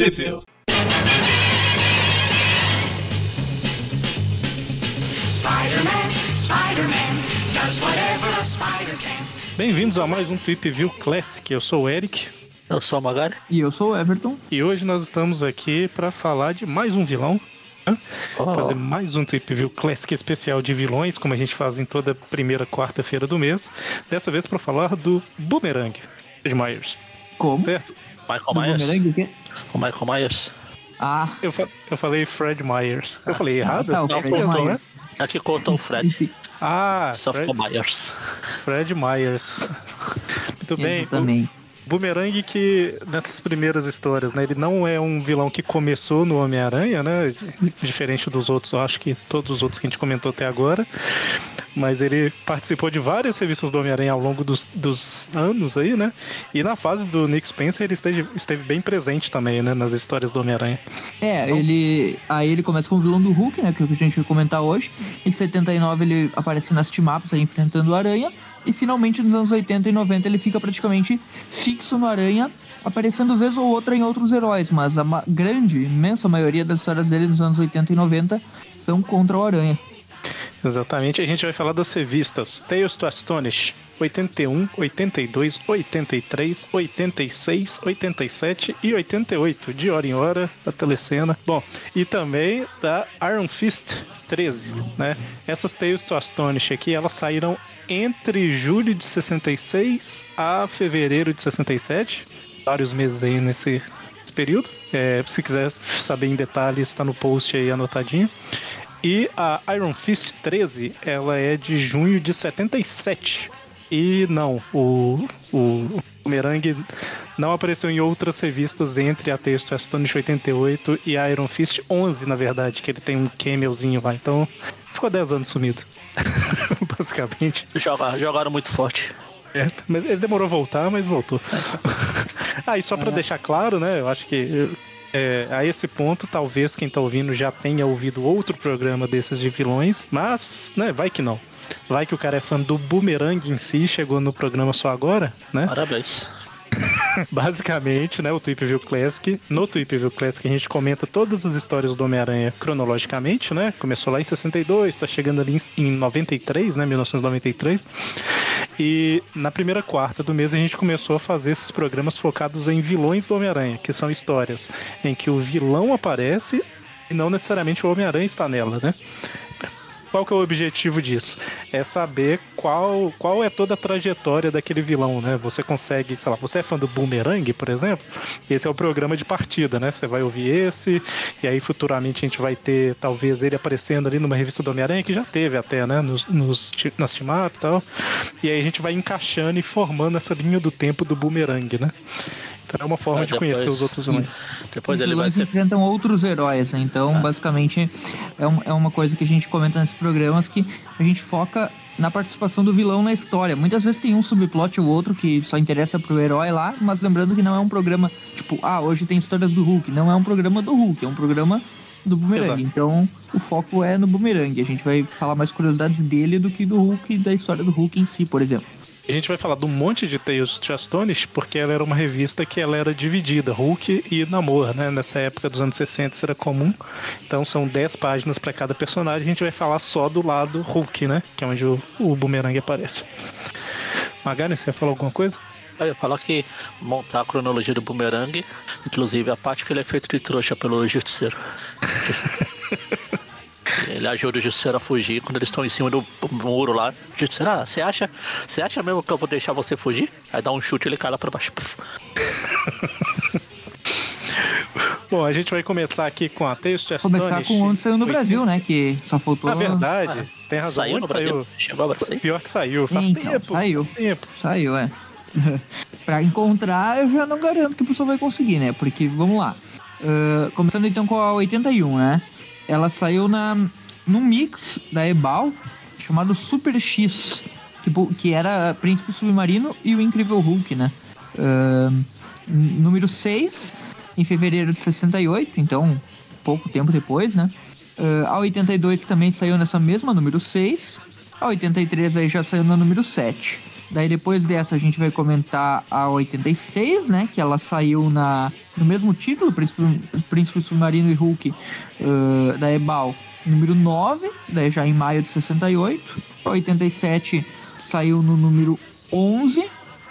Sheffield. Spider-Man, Spider-Man, does whatever a spider can. Bem-vindos a mais um Tweep View Classic. Eu sou o Eric Eu sou a Magari. E eu sou o Everton. e hoje nós estamos aqui para falar de mais um vilão. né? Oh. Fazer mais um Tweep View Classic especial de vilões, como a gente faz em toda primeira quarta-feira do mês. Dessa vez para falar do Boomerang de Myers. Como? Certo? Michael Do Myers. Boomerang, o Michael Myers. Ah, Eu, fa- eu falei Fred Myers. Eu falei errado? tá, o Não, Fred acertou, Myers. né? Aqui contou o Fred. Ah, Só Fred, ficou Myers. Fred Myers. Muito bem. exatamente. Boomerang que nessas primeiras histórias, né, ele não é um vilão que começou no Homem-Aranha, né, diferente dos outros, eu acho que todos os outros que a gente comentou até agora, mas ele participou de várias revistas do Homem-Aranha ao longo dos, dos anos aí, né, e na fase do Nick Spencer ele esteve, esteve bem presente também, né, nas histórias do Homem-Aranha. É, ele. Aí ele começa com o vilão do Hulk, né? Que é o que a gente vai comentar hoje. Em 79 ele aparece nas team-ups aí enfrentando o Aranha. E finalmente nos anos 80 e 90 ele fica praticamente fixo no Aranha, aparecendo vez ou outra em outros heróis. Mas a grande, imensa maioria das histórias dele nos anos 80 e 90 são contra o Aranha. Exatamente, a gente vai falar das revistas Tales to Astonish 81, 82, 83, 86, 87 e 88, de hora em hora, da telecena. Bom, e também da Iron Fist 13, né? Essas Tales to Astonish aqui, elas saíram entre julho de 66 a fevereiro de 67, vários meses aí nesse, nesse período. É, se quiser saber em detalhes, está no post aí anotadinho. E a Iron Fist 13, ela é de junho de 77. E não, o, o Boomerang não apareceu em outras revistas entre a Texto Astonish 88 e a Iron Fist 11, na verdade, que ele tem um cameozinho lá. Então, ficou 10 anos sumido. Basicamente. Joga- jogaram muito forte. É, mas ele demorou a voltar, mas voltou. ah, e só pra deixar claro, né? Eu acho que é, a esse ponto, talvez quem tá ouvindo já tenha ouvido outro programa desses de vilões, mas, né, vai que não. Vai que o cara é fã do Boomerang em si, chegou no programa só agora, né? Parabéns. Basicamente, né, o Tweep View Classic. No Tweep View Classic a gente comenta todas as histórias do Homem-Aranha cronologicamente, né? Começou lá em 62, tá chegando ali em em 93, né, 1993. E na primeira quarta do mês a gente começou a fazer esses programas focados em vilões do Homem-Aranha, que são histórias em que o vilão aparece e não necessariamente o Homem-Aranha está nela, né? Qual que é o objetivo disso? É saber qual, qual é toda a trajetória daquele vilão, né? Você consegue, sei lá, você é fã do Boomerang, por exemplo? Esse é o programa de partida, né? Você vai ouvir esse, e aí futuramente a gente vai ter, talvez, ele aparecendo ali numa revista do Homem-Aranha, que já teve até, né? Nos, nos, nas team-up e tal. E aí a gente vai encaixando e formando essa linha do tempo do Boomerang, né? Então é uma forma Aí de conhecer depois- os outros vilões. Depois Os ele vai vilões ser. enfrentam outros heróis, né? Então, basicamente, é, um- é uma coisa que a gente comenta nesses programas que a gente foca na participação do vilão na história. Muitas vezes tem um subplot ou outro que só interessa pro herói lá, mas lembrando que não é um programa, tipo, ah, hoje tem histórias do Hulk. Não é um programa do Hulk, é um programa do Boomerang. Exato. Então, o foco é no Boomerang. A gente vai falar mais curiosidades dele do que do Hulk e da história do Hulk em si, por exemplo. A gente vai falar de um monte de Tales to Astonish, porque ela era uma revista que ela era dividida, Hulk e Namor, né? Nessa época dos anos 60 isso era comum. Então são 10 páginas para cada personagem, a gente vai falar só do lado Hulk, né? Que é onde o, o Boomerang aparece. Magari, você ia falar alguma coisa? Eu ia falar que montar a cronologia do Boomerang, inclusive a parte que ele é feito de trouxa pelo Justiceiro. Ele ajuda o Justiceiro a fugir quando eles estão em cima do muro lá. O Justiceiro, ah, você acha, você acha mesmo que eu vou deixar você fugir? Aí dá um chute e ele cai lá pra baixo. Bom, a gente vai começar aqui com a Astonish. Começar com onde saiu no 80. Brasil, né? Que só faltou. Na verdade, você tem razão. Saiu Onde no Brasil? saiu? Chegou Brasil? Pior que saiu, faz Então, tempo. saiu. Faz tempo. Saiu, é. pra encontrar, eu já não garanto que a pessoa vai conseguir, né? Porque, vamos lá. Ah, começando então com a 81, né? Ela saiu na, num mix da Ebal chamado Super X, que, po- que era Príncipe Submarino e o Incrível Hulk, né? N- número 6, em fevereiro de 68, então pouco tempo depois, né? Ah, a 82 também saiu nessa mesma número 6. A 83 aí já saiu no número 7. Daí depois dessa a gente vai comentar a 86, né? Que ela saiu na, no mesmo título, Príncipe, Príncipe Submarino e Hulk, uh, da Ebal, número 9, daí já em maio de 68. A 87 saiu no número 11,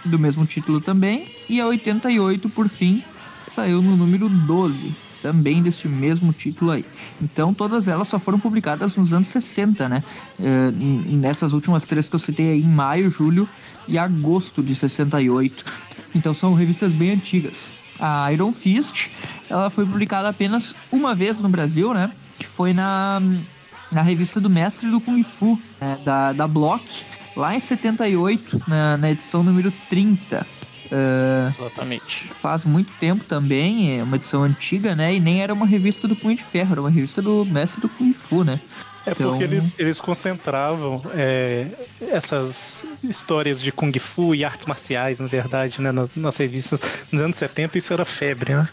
do mesmo título também. E a 88, por fim, saiu no número 12, também desse mesmo título aí. Então todas elas só foram publicadas nos anos 60, né? Uh, nessas últimas três que eu citei aí, em maio, julho e agosto de 68. Então são revistas bem antigas. A Iron Fist, ela foi publicada apenas uma vez no Brasil, né? Que foi na, na revista do Mestre do Kung Fu, né? da, da Block, lá em 78, na, na edição número 30. Uh, Exatamente. Faz muito tempo também, é uma edição antiga, né? E nem era uma revista do Punho de Ferro, era uma revista do Mestre do Kung Fu, né? É Então- porque eles, eles concentravam é, essas histórias de Kung Fu e artes marciais, na verdade, né, na- nas revistas. Nos anos 70 isso era febre, né?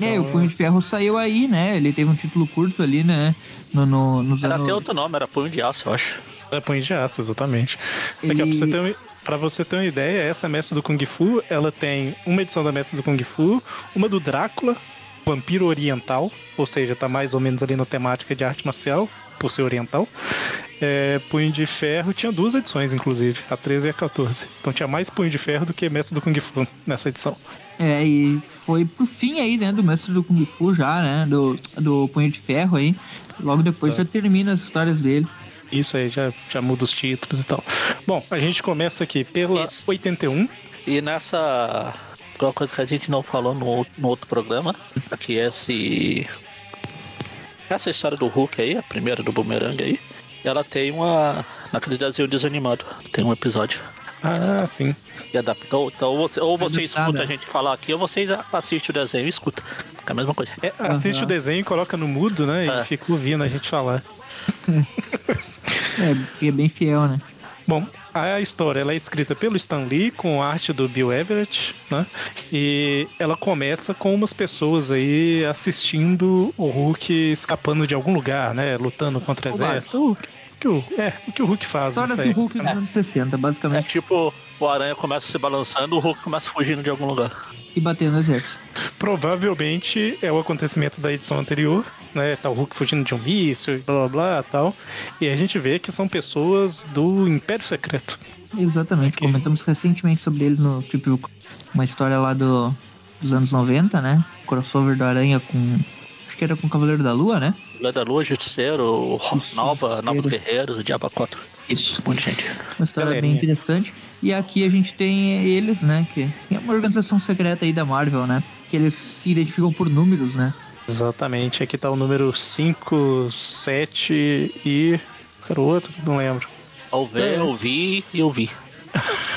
É, o Punho de Ferro saiu aí, né? Ele teve um título curto ali, né? No, no, nos Era anos... até outro nome, era Punho de Aço, eu acho. Era punho de aço, exatamente. Ele- Aqui, ó, pra, você ter, pra você ter uma ideia, essa Mestre do Kung Fu, ela tem uma edição da Mestre do Kung Fu, uma do Drácula, Vampiro Oriental, ou seja, tá mais ou menos ali na temática de arte marcial, por ser oriental. É, Punho de Ferro tinha duas edições, inclusive, a 13 e a 14. Então tinha mais Punho de Ferro do que Mestre do Kung Fu nessa edição. É, e foi pro fim aí, né? Do Mestre do Kung Fu já, né? Do, do Punho de Ferro aí. Logo depois Tá. já termina as histórias dele. Isso aí já, já muda os títulos e tal. Bom, a gente começa aqui pela Isso. 81. E nessa. Uma coisa que a gente não falou no, no outro programa, que é esse. Essa história do Hulk aí, a primeira do Boomerang aí, ela tem uma. Naquele desenho desanimado, tem um episódio. Ah, sim. E adaptou. Então você, ou você Adaptada. escuta a gente falar aqui, ou vocês assistem o desenho e escuta. É a mesma coisa. É, assiste Aham. o desenho, coloca no mudo, né? É. E fica ouvindo a gente falar. É, é bem fiel, né? Bom, a história ela é escrita pelo Stan Lee com arte do Bill Everett, né? E ela começa com umas pessoas aí assistindo o Hulk escapando de algum lugar, né? Lutando contra o exército. O que o, é, o que o Hulk faz História nessa do Hulk dos né? anos 60, É basicamente. tipo, o aranha começa se balançando, o Hulk começa fugindo de algum lugar. E batendo no exército. Provavelmente é o acontecimento da edição anterior, né? Tá o Hulk fugindo de um míssil, e blá blá blá tal. E a gente vê que são pessoas do Império Secreto. Exatamente. Ok. Comentamos recentemente sobre eles no tipo uma história lá do, dos anos 90, né? Crossover do Aranha com. Acho que era com o Cavaleiro da Lua, né? Lua da Lua, Justiceiro. Nova, Novos Guerreiros, o Diabo 4. Isso. Um monte de gente. Uma história bem interessante. E aqui a gente tem eles, né? Que é uma organização secreta aí da Marvel, né? Que eles se identificam por números, né? Exatamente. Aqui tá o número 5, 7 e. Qual era o outro? Não lembro. Eu vi, É. eu vi e eu vi.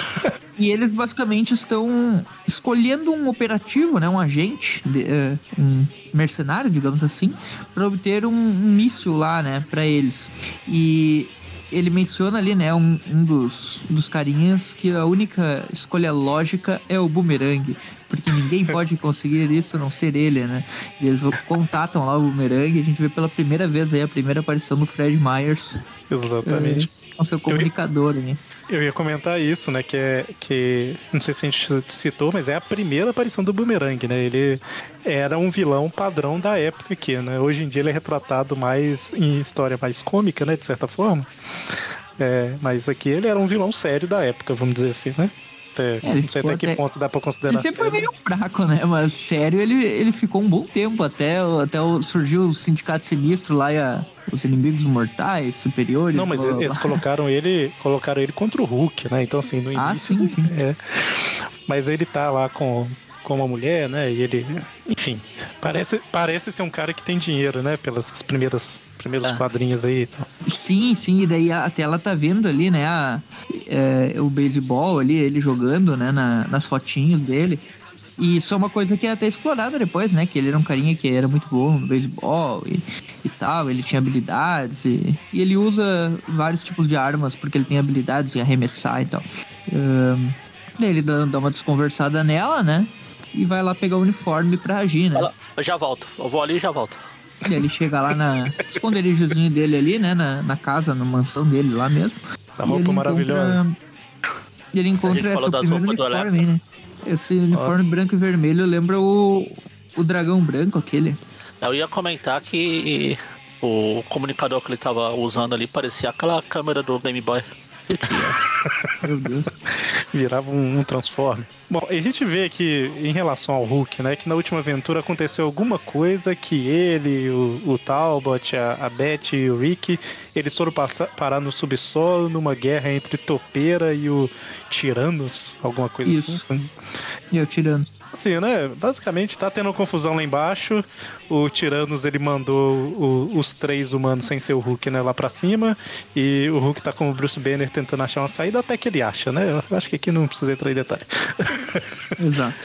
E eles basicamente estão escolhendo um operativo, né, um agente, de- eh, um mercenário, digamos assim, para obter um, um míssil lá, né, para eles. E ele menciona ali, né, um, um dos, dos carinhas que a única escolha lógica é o boomerang, porque ninguém pode conseguir isso a não ser ele, né? E eles contatam lá o boomerang e a gente vê pela primeira vez aí a primeira aparição do Fred Myers Exatamente. Com seu comunicador, né? Eu ia comentar isso, né? Que é. Que, não sei se a gente citou, mas é a primeira aparição do Boomerang, né? Ele era um vilão padrão da época aqui, né? Hoje em dia ele é retratado mais em história mais cômica, né? De certa forma. É, mas aqui ele era um vilão sério da época, vamos dizer assim, né? Até- É, ele não sei até que até- ponto dá pra considerar Ele sempre foi sério. meio fraco, né? Mas sério, ele, ele ficou um bom tempo até, até surgiu o Sindicato Sinistro lá e a- os inimigos mortais, superiores. Não, mas blá, blá, eles blá. colocaram ele, colocaram ele contra o Hulk, né? Então assim, no Ah, início. sim, sim. É. Mas ele tá lá com, com uma mulher, né? E ele, enfim, parece, parece ser um cara que tem dinheiro, né? Pelas primeiras primeiros Ah. quadrinhos aí. e tal. Sim, sim, e daí até ela tá vendo ali, né, a- é, o beisebol ali, ele jogando, né, na- nas fotinhos dele. E isso é uma coisa que é até explorada depois, né? Que ele era um carinha que era muito bom no beisebol e, e tal, ele tinha habilidades e, e ele usa vários tipos de armas porque ele tem habilidades em arremessar e tal. Daí ele dá, dá uma desconversada nela, né? E vai lá pegar o uniforme pra agir, né? Eu já volto. Eu vou ali e já volto. E ele chega lá na esconderijozinho dele ali, né? Na, na casa, na mansão dele lá mesmo. E roupa ele maravilhosa. encontra- E ele encontra das primeiro roupas do uniforme, né? Esse uniforme branco e vermelho lembra o, o dragão branco, aquele. Eu ia comentar que o comunicador que ele tava usando ali parecia aquela câmera do Game Boy. Que. Meu Deus. Virava um, um transforme. Bom, a gente vê aqui em relação ao Hulk, né? Que na última aventura aconteceu alguma coisa que ele, o, o Talbot, a, a Beth e o Rick, eles foram passar, parar no subsolo numa guerra entre Topeira e o Tiranos, alguma coisa Isso. assim. E eu tirando. Assim, né? Basicamente tá tendo uma confusão lá embaixo. O Tiranos ele mandou o- os três humanos sem ser o Hulk, né, lá pra cima. E o Hulk tá com o Bruce Banner tentando achar uma saída até que ele acha, né? Eu acho que aqui não precisa entrar em detalhe. Exato.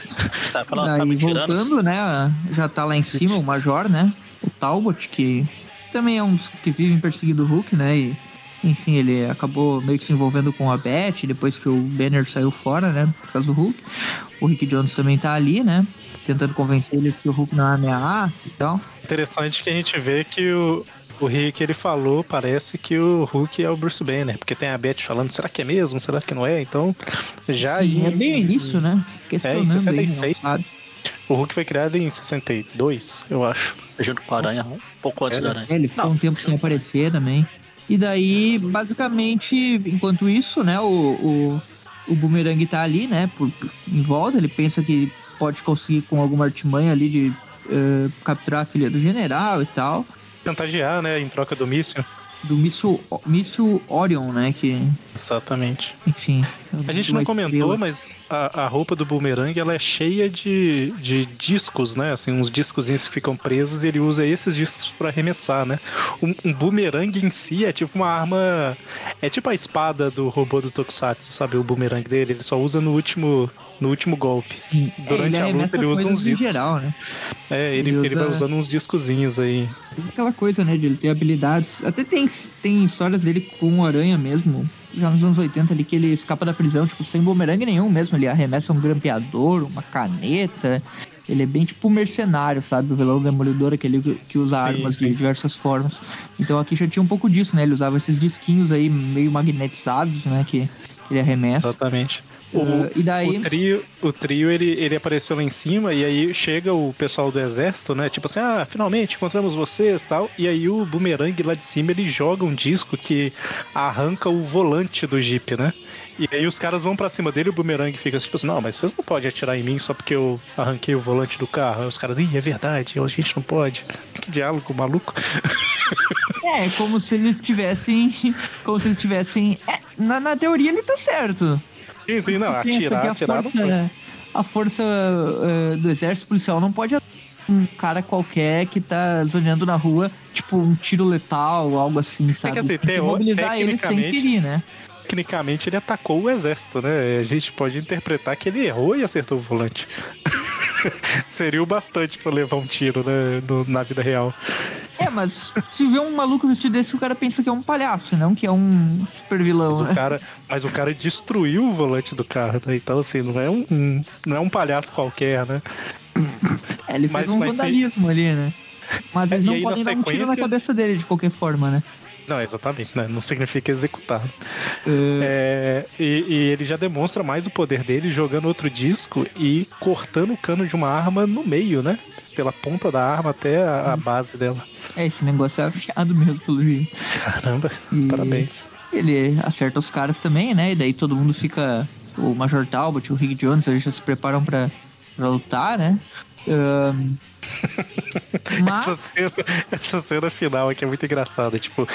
Tá falando, tá Daí me tirando. voltando, né? Já tá lá em cima o Major, né? O Talbot, que também é um dos que vivem perseguindo o Hulk, né? E, enfim, ele acabou meio que se envolvendo com a Beth depois que o Banner saiu fora, né? Por causa do Hulk. O Rick Jones também tá ali, né? Tentando convencer ele que o Hulk não é ameaça e tal. Interessante que a gente vê que o, o Rick ele falou, parece que o Hulk é o Bruce Banner, porque tem a Beth falando, será que é mesmo? Será que não é? Então, já Sim, em- é bem início, né? Questionando aí, 66. não sabe? o Hulk foi criado em 62, eu acho. Junto com a aranha, um pouco antes É, da aranha. É, ele ficou um tempo sem aparecer também. E daí, basicamente, enquanto isso, né, o, o, o Boomerang tá ali, né, por, em volta, ele pensa que pode conseguir com alguma artimanha ali de eh, capturar a filha do general e tal. Chantagear, né, em troca do míssil. Do míssil, míssil Orion, né, que, Exatamente. enfim... A gente não comentou, estrela. mas a, a roupa do boomerang ela é cheia de, de discos, né? Assim, uns discozinhos que ficam presos e ele usa esses discos para arremessar, né? Um, um boomerang em si é tipo uma arma. É tipo a espada do robô do Tokusatsu, sabe? O boomerang dele. Ele só usa no último, no último golpe. Sim, é, durante ele a luta, ele usa uns discos. geral, né? É, ele, Ele ele vai usa- usando uns discozinhos aí. Aquela coisa, né, de ele ter habilidades. Até tem, tem histórias dele com o Aranha mesmo, já nos anos 80 ali, que ele escapa da prisão, tipo, sem bumerangue nenhum mesmo. Ele arremessa um grampeador, uma caneta. Ele é bem tipo mercenário, sabe? O vilão demolidor, aquele que usa armas sim. de diversas formas. Então aqui já tinha um pouco disso, né? Ele usava esses disquinhos aí meio magnetizados, né? Que, que ele arremessa. Exatamente. O, Uh, e daí. O trio, o trio ele, ele apareceu lá em cima e aí chega o pessoal do exército, né? Tipo assim, ah, finalmente encontramos vocês tal. E aí o boomerang lá de cima ele joga um disco que arranca o volante do Jeep, né? E aí os caras vão pra cima dele e o boomerang fica tipo assim, não, mas vocês não podem atirar em mim só porque eu arranquei o volante do carro. Aí os caras, ih, é verdade, a gente não pode. Que diálogo maluco. É, como se eles tivessem. Como se eles tivessem. é, na, na teoria ele tá certo. Sim, sim, não, atirar, atirar não força, pode. a força eh, do exército policial não pode um cara qualquer que tá zoneando na rua, tipo um tiro letal, algo assim, sabe? assim, Tem que teo- mobilizar ele sem tecnicamente- ferir, né? Tecnicamente ele atacou o exército, né? A gente pode interpretar que ele errou e acertou o volante. Seria o bastante pra levar um tiro, né? no- na vida real. É, mas se vê um maluco vestido desse, o cara pensa que é um palhaço, não que é um super vilão, Mas o né? cara, mas o cara destruiu o volante do carro, né? Então, assim, não é um, um- não é um palhaço qualquer, né? É, ele fez mas- um mas se- vandalismo ali, né? Mas eles E não podem dar um tiro na cabeça dele de qualquer forma, né? Não, exatamente, né? Não significa executado. Eh, É, e, e ele já demonstra mais o poder dele jogando outro disco e cortando o cano de uma arma no meio, né? Pela ponta da arma até a, a base dela. é, esse negócio é afiado mesmo, pelo jeito. Caramba, E- parabéns. Ele acerta os caras também, né? E daí todo mundo fica. O Major Talbot, o Rick Jones, eles já se preparam pra lutar, né? Ahn, Essa Mas. cena, essa cena final aqui é muito engraçada. Tipo,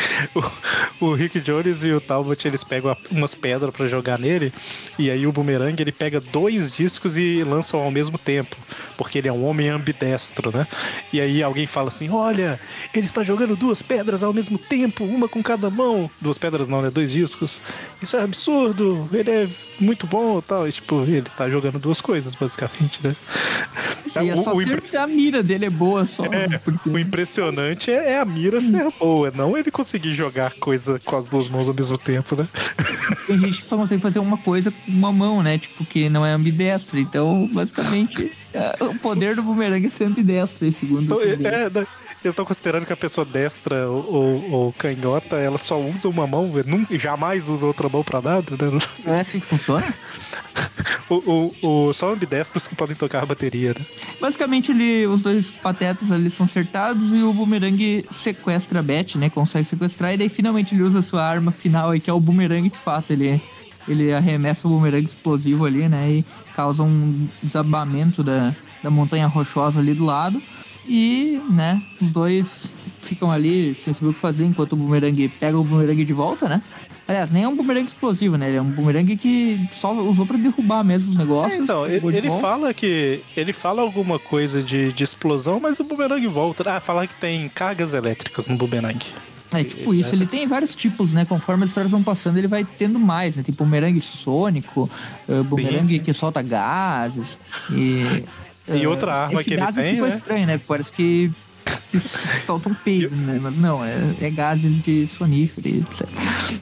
o, o Rick Jones e o Talbot eles pegam umas pedras pra jogar nele, e aí o Boomerang ele pega dois discos e lançam ao mesmo tempo, porque ele é um homem ambidestro, né? E aí alguém fala assim: Olha, ele está jogando duas pedras ao mesmo tempo, uma com cada mão. Duas pedras não, né? Dois discos. Isso é absurdo, ele é muito bom e tal. E, tipo, ele tá jogando duas coisas, basicamente, né? E é só O- o a mira dele é boa só. É, porque- o impressionante é, é a mira ser boa, não ele conseguir jogar coisa com as duas mãos ao mesmo tempo, né? Tem gente que só consegue fazer uma coisa com uma mão, né? Tipo, que não é ambidestra. Então, basicamente, é, o poder do bumerangue é ser ambidestro, segundo Então, esse vídeo. é, né? Eles estão considerando que a pessoa destra ou, ou- ou canhota, ela só usa uma mão, nunca, jamais usa outra mão pra nada, né? Não. É assim que funciona? O, o, o- só ambidestros que podem tocar bateria, né? Basicamente, ele, os dois patetas ali são acertados e o bumerangue sequestra a Beth, né? Consegue sequestrar e daí finalmente ele usa a sua arma final aí, que é o bumerangue de fato. Ele, ele arremessa o bumerangue explosivo ali, né? E causa um desabamento da, da montanha rochosa ali do lado. E, né, os dois ficam ali sem saber o que fazer enquanto o bumerangue pega o bumerangue de volta, né? Aliás, nem é um bumerangue explosivo, né? Ele é um bumerangue que só usou pra derrubar mesmo os negócios. É, então, ele, ele fala que. Ele fala alguma coisa de, de explosão, mas o bumerangue volta. Ah, fala que tem cargas elétricas no bumerangue. É tipo isso, ele tem vários tipos, né? Conforme as histórias vão passando, ele vai tendo mais, né? Tipo bumerangue sônico, uh, bumerangue sim. que solta gases e. E eh, outra arma que ele tem, né? estranho, né? Parece que solta um peido, né? Mas não, é, é gases de sonífero, etc.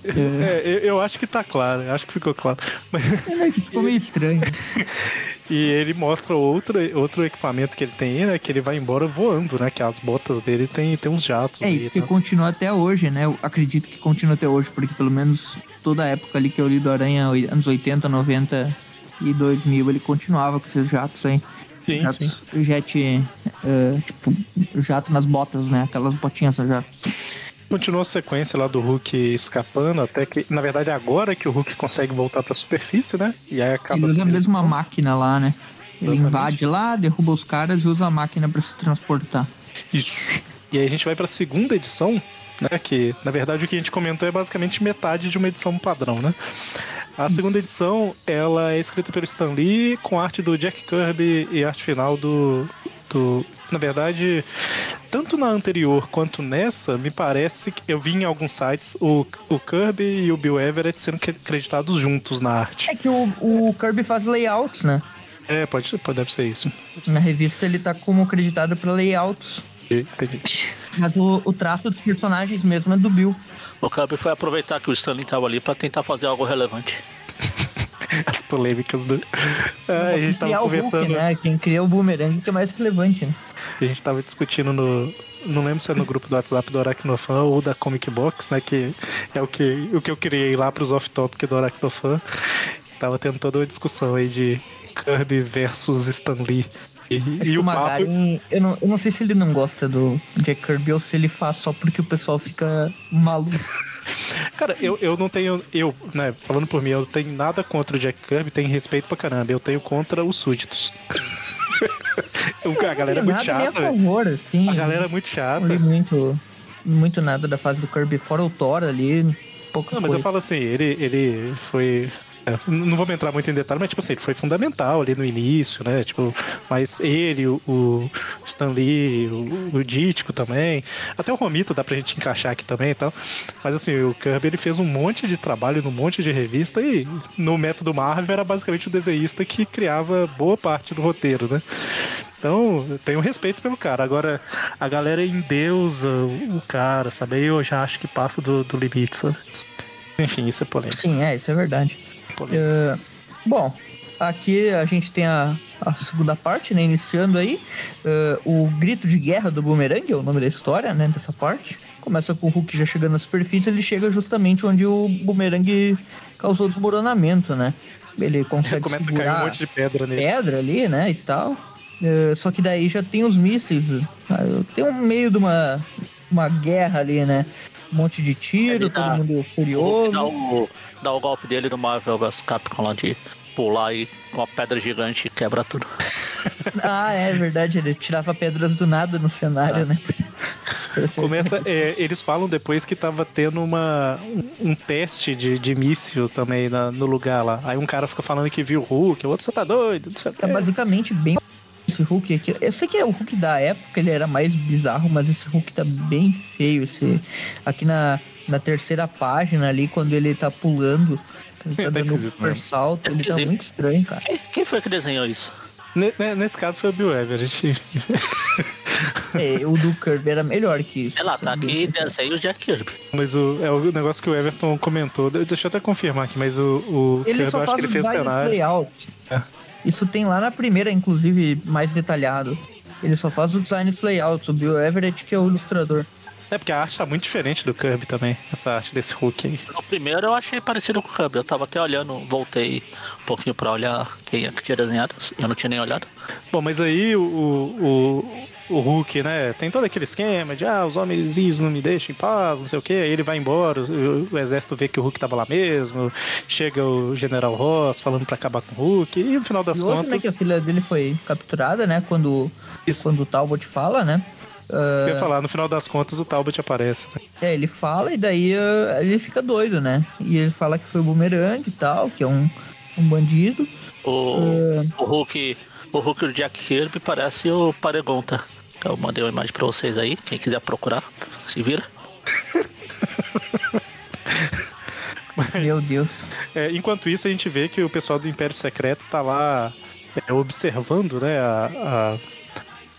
É, É, eu, eu acho que tá claro, acho que ficou claro. Mas- é ficou meio estranho. e ele mostra outro, outro equipamento que ele tem né? Que ele vai embora voando, né? Que as botas dele tem, tem uns jatos É, aí. e que tá? continua até hoje, né? Eu acredito que continua até hoje, porque pelo menos toda a época ali que eu li do Aranha, anos 80, 90 e 2000, ele continuava com esses jatos aí. Sim, jatos, sim. Jet, eh, tipo, jato nas botas, né? Aquelas botinhas só jato. Continuou a sequência lá do Hulk escapando, até que, na verdade, agora que o Hulk consegue voltar pra superfície, né? E aí acaba. Ele usa a mesma máquina lá, né? Ele Exatamente. invade lá, derruba os caras e usa a máquina pra se transportar. Isso. E aí a gente vai pra segunda edição, né? Que na verdade o que a gente comentou é basicamente metade de uma edição padrão, né? A segunda edição, ela é escrita pelo Stan Lee com arte do Jack Kirby e arte final do. do na verdade, tanto na anterior quanto nessa, me parece que eu vi em alguns sites o, o Kirby e o Bill Everett sendo cre- creditados juntos na arte. É que o, o Kirby faz layouts, né? É, pode, pode deve ser isso. Na revista ele tá como acreditado pra layouts. Entendi. Mas o, o traço dos personagens mesmo é do Bill. O Kirby foi aproveitar que o Stanley tava ali pra tentar fazer algo relevante. As polêmicas do. É, a gente tava conversando. Hulk, né? Quem cria o boomerang que é mais relevante, né? A gente tava discutindo no. Não lembro se é no grupo do WhatsApp do Aracnofan ou da Comic Box, né? Que é o que, o que eu criei lá pros off-topic do Aracnofan. Tava tendo toda uma discussão aí de Kirby versus Stan Lee. E, e o o papo. Eu não, eu não sei se ele não gosta do Jack Kirby ou se ele faz só porque o pessoal fica maluco. Cara, eu, eu não tenho. Eu, né, falando por mim, eu não tenho nada contra o Jack Kirby, tenho respeito pra caramba. Eu tenho contra os súditos. A galera é muito a chata, velho. favor, assim. A galera é muito chata. Não muito, muito nada da fase do Kirby, fora o Thor ali, pouca Não, mas eu falo assim, ele, ele foi. É, Não vou entrar muito em detalhe, mas tipo assim, ele foi fundamental ali no início, né? Tipo, mas ele, o, o Stan Lee, o, o Dítico também, até o Romita dá pra gente encaixar aqui também e tal. Mas assim, o Kirby ele fez um monte de trabalho num monte de revista e no método Marvel era basicamente o desenhista que criava boa parte do roteiro, né? Então, eu tenho respeito pelo cara. Agora, a galera endeusa o cara, sabe? Eu já acho que passa do, do limite, sabe? Enfim, isso é polêmico. Sim, é, isso é verdade. É, bom, aqui a gente tem a, a segunda parte, né? Iniciando aí. É, o grito de guerra do Boomerang é o nome da história, né? Dessa parte. Começa com o Hulk já chegando na superfície, ele chega justamente onde o Boomerang causou desmoronamento, né? Ele consegue Começa a cair um monte de pedra nele. pedra ali, né? E tal. É, só que daí já tem os mísseis. ah, Tem um meio de uma, uma guerra ali, né? Um monte de tiro, dá- todo mundo furioso. dá o, dá o golpe dele no Marvel vs Capcom lá de pular aí com uma pedra gigante e quebra tudo. Ah, é verdade, ele tirava pedras do nada no cenário, Ah. né? Começa, é, eles falam depois que tava tendo uma, um, um teste de, de míssil também na- no lugar lá. Aí um cara fica falando que viu o Hulk, o outro você tá doido, não sei o Tá quê. basicamente bem esse Hulk aqui. Eu sei que é o Hulk da época, ele era mais bizarro, mas esse Hulk tá bem feio. Esse... Aqui na, na terceira página ali, quando ele tá pulando, tá Tá dando um super mesmo. salto, É ele tá muito estranho, cara. Quem, quem foi que desenhou isso? Ne- ne- Nesse caso foi o Bill Everett. É, o do Kirby era melhor que isso. É lá, tá aqui desenho o Jack Kirby. Mas o, é o negócio que o Everton comentou. de- Deixa eu até confirmar aqui, mas o, o Ele Kirby, acho faz que ele fez vários cenários. layouts. É. Isso tem lá na primeira, inclusive, mais detalhado. Ele só faz o design dos layouts, o Bill Everett que é o ilustrador. É porque a arte tá muito diferente do Kirby também, essa arte desse Hulk aí. O primeiro eu achei parecido com o Kirby. Eu tava até olhando, voltei um pouquinho pra olhar quem é que tinha desenhado. Eu não tinha nem olhado. Bom, mas aí o, o, o Hulk, né, tem todo aquele esquema de, ah, os homens não me deixam em paz, não sei o quê. Aí ele vai embora, o, o exército vê que o Hulk tava lá mesmo, chega o General Ross falando pra acabar com o Hulk, e no final das E outro, né, contas... que a filha dele foi capturada, né? Quando, Isso. quando o Talbot fala, né? Eu ia falar, no final das contas o Talbot aparece. né? É, ele fala e daí ah, ele fica doido, né? E ele fala que foi o Boomerang e tal, que é um, um bandido. O, É. o Hulk. O Hulk do Jack Kirby parece o Paregonta. Eu mandei uma imagem pra vocês aí. Quem quiser procurar, se vira. Meu Deus. É, enquanto isso, a gente vê que o pessoal do Império Secreto tá lá é, observando, né, a, a,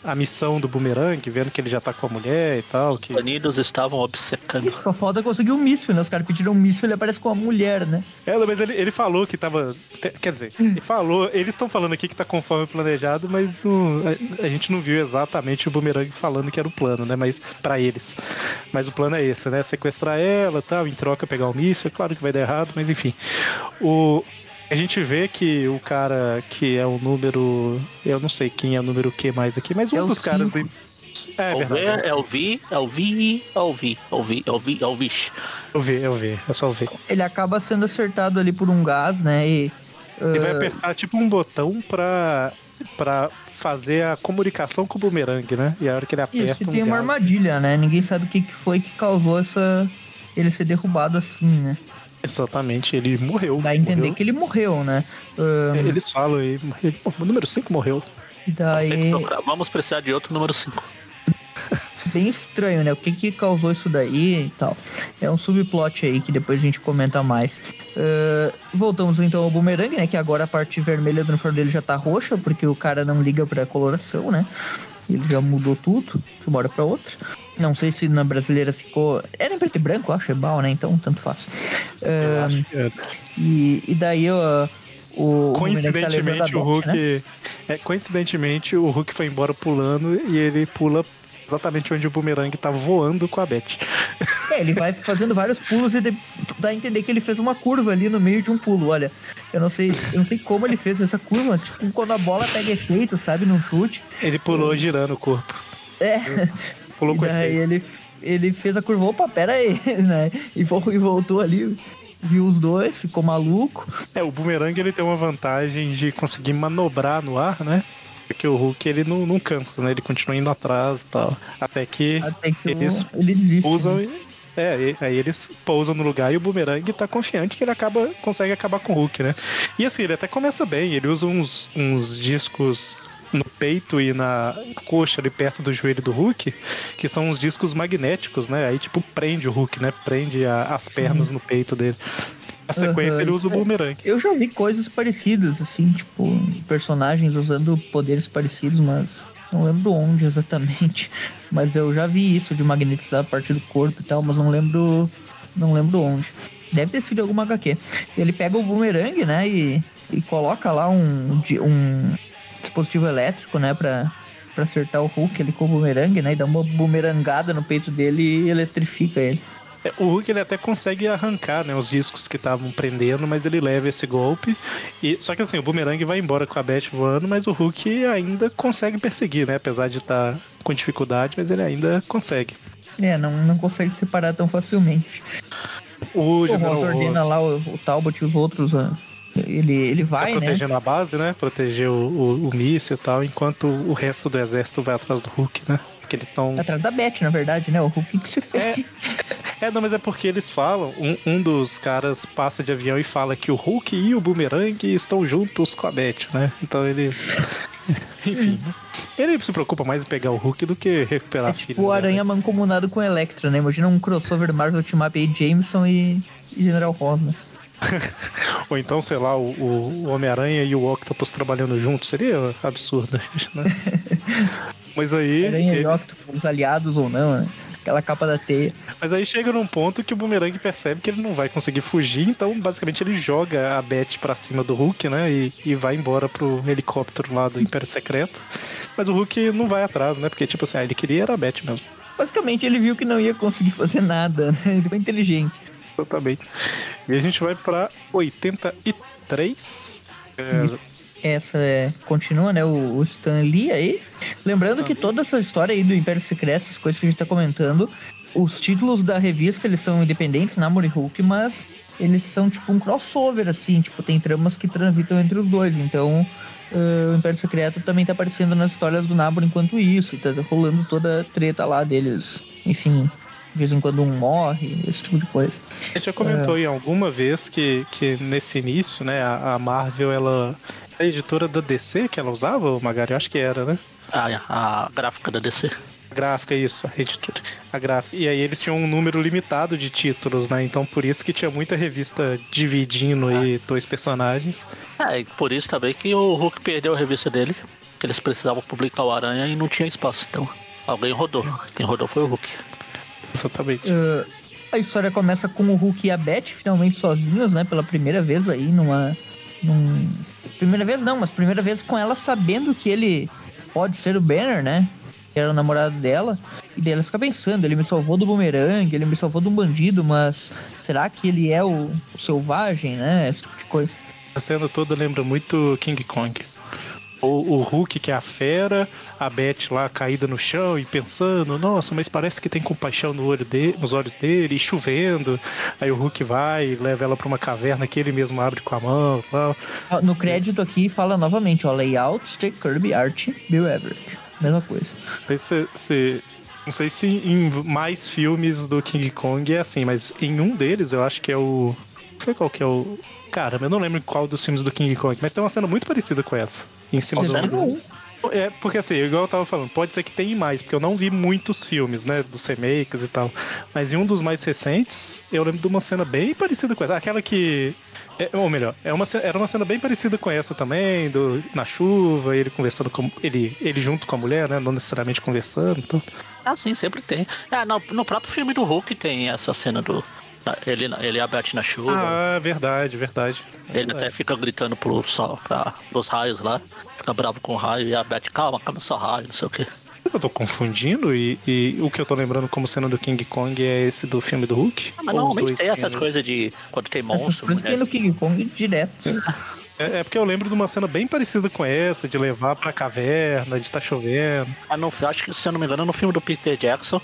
a missão do Boomerang, vendo que ele já tá com a mulher e tal. Que... Os Unidos estavam obcecando. Só falta conseguir um míssil, né? Os caras pediram um míssil ele aparece com uma mulher, né? É, mas ele, ele falou que tava. Quer dizer, ele falou. Eles estão falando aqui que tá conforme planejado, mas não- a, a gente não viu exatamente o Boomerang falando que era o plano, né? Mas pra eles. Mas o plano é esse, né? Sequestrar ela tal, em troca pegar o míssil. É claro que vai dar errado, mas enfim. O. A gente vê que o cara que é o número. Eu não sei quem é o número que mais aqui, mas um É o dos caras do. É, É o verdade. é o V, é o V, é o V, é o V, é o V, é o Vish. Eu vi, eu vi. É só ver. Ele acaba sendo acertado ali por um gás, né? E. Ele vai ah, apertar tipo um botão pra, pra fazer a comunicação com o boomerang, né? E a hora que ele aperta Isso, e um tem uma gás- armadilha, né? Ninguém sabe o que, que foi que causou essa. Ele ser derrubado assim, né? Exatamente, ele morreu. Dá a entender morreu. que ele morreu, né? Ah, Eles falam aí, ele- o número 5 morreu. e daí. Vamos precisar de outro número 5. Bem estranho, né? O que que causou isso daí e tal. É um subplot aí que depois a gente comenta mais. Ah, voltamos então ao Boomerang, né? Que agora a parte vermelha do uniforme dele já tá roxa, porque o cara não liga pra coloração, né? Ele já mudou tudo de uma hora pra outra. Não sei se na brasileira ficou. Era em preto e branco, eu acho, é bal, né? Então tanto faz. Eu Ah, acho que é. e, e daí, ó, o. Tá Coincidentemente, o Dot, Hulk. né? é, coincidentemente, o Hulk foi embora pulando e ele pula exatamente onde o boomerang tá voando com a Beth. É, ele vai fazendo vários pulos e de- dá a entender que ele fez uma curva ali no meio de um pulo. Olha, eu não sei, eu não sei como ele fez essa curva, mas tipo quando a bola pega efeito, sabe, num chute. Ele pulou girando o corpo. É, E com daí efeito. ele, ele fez a curva, opa, pera aí, né? E, e voltou ali, viu os dois, ficou maluco. É, o boomerang ele tem uma vantagem de conseguir manobrar no ar, né? Porque o Hulk ele não, não cansa, né? Ele continua indo atrás e tal. Até que Até que eles ele desiste. usam né? e. É, aí eles pousam no lugar e o boomerang tá confiante que ele acaba, consegue acabar com o Hulk, né? E assim, ele até começa bem, ele usa uns, uns discos no peito e na coxa ali perto do joelho do Hulk, que são uns discos magnéticos, né? Aí tipo prende o Hulk, né? Prende a- as pernas no peito dele. Na sequência Aham. ele usa o boomerang. Eu já vi coisas parecidas, assim, tipo, personagens usando poderes parecidos, mas não lembro onde exatamente. Mas eu já vi isso de magnetizar a parte do corpo e tal, mas não lembro. Não lembro onde. Deve ter sido alguma HQ. Ele pega o boomerang, né, e, e coloca lá um, um dispositivo elétrico, né, pra, pra acertar o Hulk ali com o boomerang, né, e dá uma boomerangada no peito dele e eletrifica ele. É, O Hulk ele até consegue arrancar né, os discos que estavam prendendo, mas ele leva esse golpe. E, só que assim, o Boomerang vai embora com a Beth voando, mas o Hulk ainda consegue perseguir, né? Apesar de estar com dificuldade, mas ele ainda consegue. É, não, não consegue separar tão facilmente. O O General Ross lá o, o Talbot e os outros. ó, ele, ele tá vai, né? protegendo a base, né? Proteger o, o, o míssil e tal, enquanto o resto do exército vai atrás do Hulk, né? Porque eles estão. Atrás da Beth, na verdade, né? O Hulk que se fez. É, não, mas é porque eles falam. Um, um dos caras passa de avião e fala que o Hulk e o Boomerang estão juntos com a Beth, né? Então eles. Enfim. né? Ele se preocupa mais em pegar o Hulk do que recuperar a filha. o né? Aranha mancomunado com o Electra, né? Imagina um crossover Marvel Team Up aí, Jameson e, e General Ross, né? Ou então, sei lá, o, o Homem-Aranha e o Octopus trabalhando juntos. Seria absurdo, né? Mas aí. Aranha e ele- Octopus, aliados ou não, né? Aquela capa da teia. Mas aí chega num ponto que o Boomerang percebe que ele não vai conseguir fugir, então basicamente ele joga a Beth pra cima do Hulk, né? E, e vai embora pro helicóptero lá do Império Secreto. Mas o Hulk não vai atrás, né? Porque, tipo assim, ah, ele queria era a Beth mesmo. Basicamente, ele viu que não ia conseguir fazer nada, né? Ele foi inteligente. Exatamente. E a gente vai pra 83. É, Essa é, continua, né? O, o Stan Lee aí. Lembrando Stan que Lee. toda essa história aí do Império Secreto, essas coisas que a gente tá comentando, os títulos da revista eles são independentes, Namor e Hulk, mas eles são tipo um crossover, assim, tipo, tem tramas que transitam entre os dois. Então, eh, o Império Secreto também tá aparecendo nas histórias do Namor enquanto isso, e tá rolando toda a treta lá deles. Enfim, de vez em quando um morre, esse tipo de coisa. A gente já comentou em alguma vez que, que nesse início, né, a, a Marvel, ela. A editora da DC que ela usava, o Magari, eu acho que era, né? A, a gráfica da DC. A gráfica, isso, a editora. A gráfica. E aí eles tinham um número limitado de títulos, né? Então por isso que tinha muita revista dividindo aí dois personagens. É, e por isso também que o Hulk perdeu a revista dele. Que eles precisavam publicar o Aranha e não tinha espaço. Então, alguém rodou. Quem rodou foi o Hulk. Exatamente. Uh, a história começa com o Hulk e a Beth finalmente sozinhos, né? Pela primeira vez aí numa. Num... Primeira vez não, mas primeira vez com ela sabendo que ele pode ser o Banner, né? Que era o namorado dela. E daí ela fica pensando, ele me salvou do bumerangue, ele me salvou de um bandido, mas será que ele é o, o selvagem, né? Esse tipo de coisa. A cena toda lembra muito King Kong. O, o Hulk, que é a fera, a Beth lá caída no chão e pensando, nossa, mas parece que tem compaixão no olho de, nos olhos dele, e chovendo. Aí o Hulk vai e leva ela pra uma caverna que ele mesmo abre com a mão tal. Ah, No crédito aqui fala novamente, ó, layout, Stick Kirby, Art, Bill Everett. Mesma coisa. Não sei se, se- não sei se em mais filmes do King Kong é assim, mas em um deles eu acho que é o. Não sei qual que é o. Cara, eu não lembro qual dos filmes do King Kong, mas tem uma cena muito parecida com essa. Em cima do. Um. É, porque assim, igual eu tava falando, pode ser que tenha mais, porque eu não vi muitos filmes, né, dos remakes e tal. Mas em um dos mais recentes, eu lembro de uma cena bem parecida com essa. Aquela que. é, ou melhor, é uma, era uma cena bem parecida com essa também, do, na chuva, ele conversando com. Ele, ele junto com a mulher, né? Não necessariamente conversando. Então. Ah, sim, sempre tem. Ah, no, no próprio filme do Hulk tem essa cena do. Ele, ele e a Beth na chuva. Ah, verdade, verdade. Ele até fica gritando pro sol, pra, pros raios lá. Fica bravo com o raio e a Beth, calma, calma, só raio, não sei o quê. Eu tô confundindo e, e o que eu tô lembrando como cena do King Kong é esse do filme do Hulk? Ah, mas normalmente tem essas filmes? coisas de quando tem Essas monstro, coisas tem mulher. no King Kong direto. É, é porque eu lembro de uma cena bem parecida com essa, de levar pra caverna, de tá chovendo. Ah, não, acho que, se eu não me engano, no filme do Peter Jackson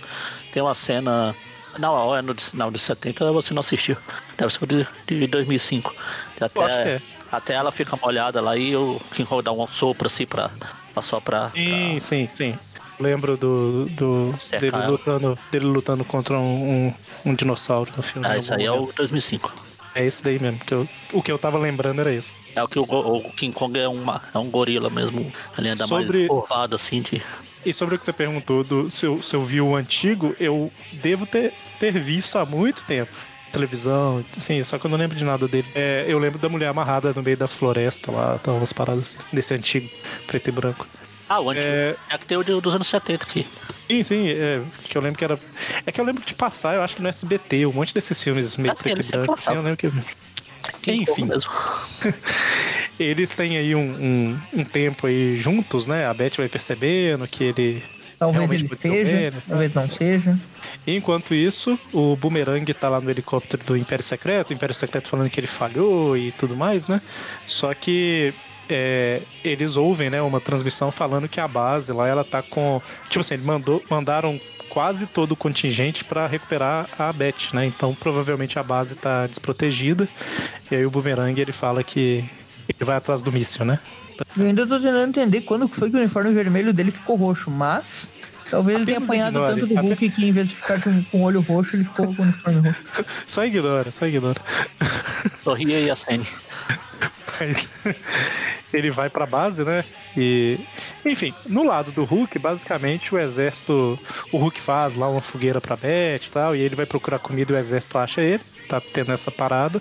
tem uma cena. Não, é no, não, de 70 você não assistiu. Deve ser de, de 2005. Eu acho que Até, é. até ela fica molhada lá e o King Kong dá um sopro assim pra, pra só pra. Sim, sim, sim. Lembro do, do dele, ela. lutando, dele lutando contra um, um, um dinossauro no filme. Ah, isso aí é momento. o 2005. É esse daí mesmo. Que eu, o que eu tava lembrando era esse. É o que o, o King Kong é, uma, é um gorila mesmo. Ele anda Sobre- mais curvado assim de. E sobre o que você perguntou do se eu, se eu vi o antigo, eu devo ter, ter visto há muito tempo. Televisão, sim, só que eu não lembro de nada dele. É, eu lembro da mulher amarrada no meio da floresta lá, tal, umas paradas desse antigo, preto e branco. Ah, o antigo. É, É, que tem o dos anos 70 aqui. sim, sim, é, que eu lembro que era. É que eu lembro de passar, eu acho que no SBT, um monte desses filmes meio Ah, preto e branco. Assim, eu lembro que. Enfim. mesmo. Eles têm aí um, um, um tempo aí juntos, né? A Beth vai percebendo que ele. Talvez ele seja, Banner, né? talvez não seja. Enquanto isso, o Boomerang tá lá no helicóptero do Império Secreto, o Império Secreto falando que ele falhou e tudo mais, né? Só que é, eles ouvem, né, uma transmissão falando que a base lá, ela tá com. Tipo assim, eles mandou, mandaram quase todo o contingente para recuperar a Beth, né? Então provavelmente a base tá desprotegida. E aí o Boomerang ele fala que ele vai atrás do míssil, né? Eu ainda tô tentando entender quando foi que o uniforme vermelho dele ficou roxo, mas talvez ele tenha Apenas apanhado ignore. tanto do Hulk que em vez de ficar com, com o olho roxo, ele ficou com o uniforme roxo. Só ignora, só ignora. Sorria e acene. Mas ele vai pra base, né? E enfim, no lado do Hulk, basicamente o exército, o Hulk faz lá uma fogueira pra Beth e tal, e ele vai procurar comida e o exército acha ele, tá tendo essa parada.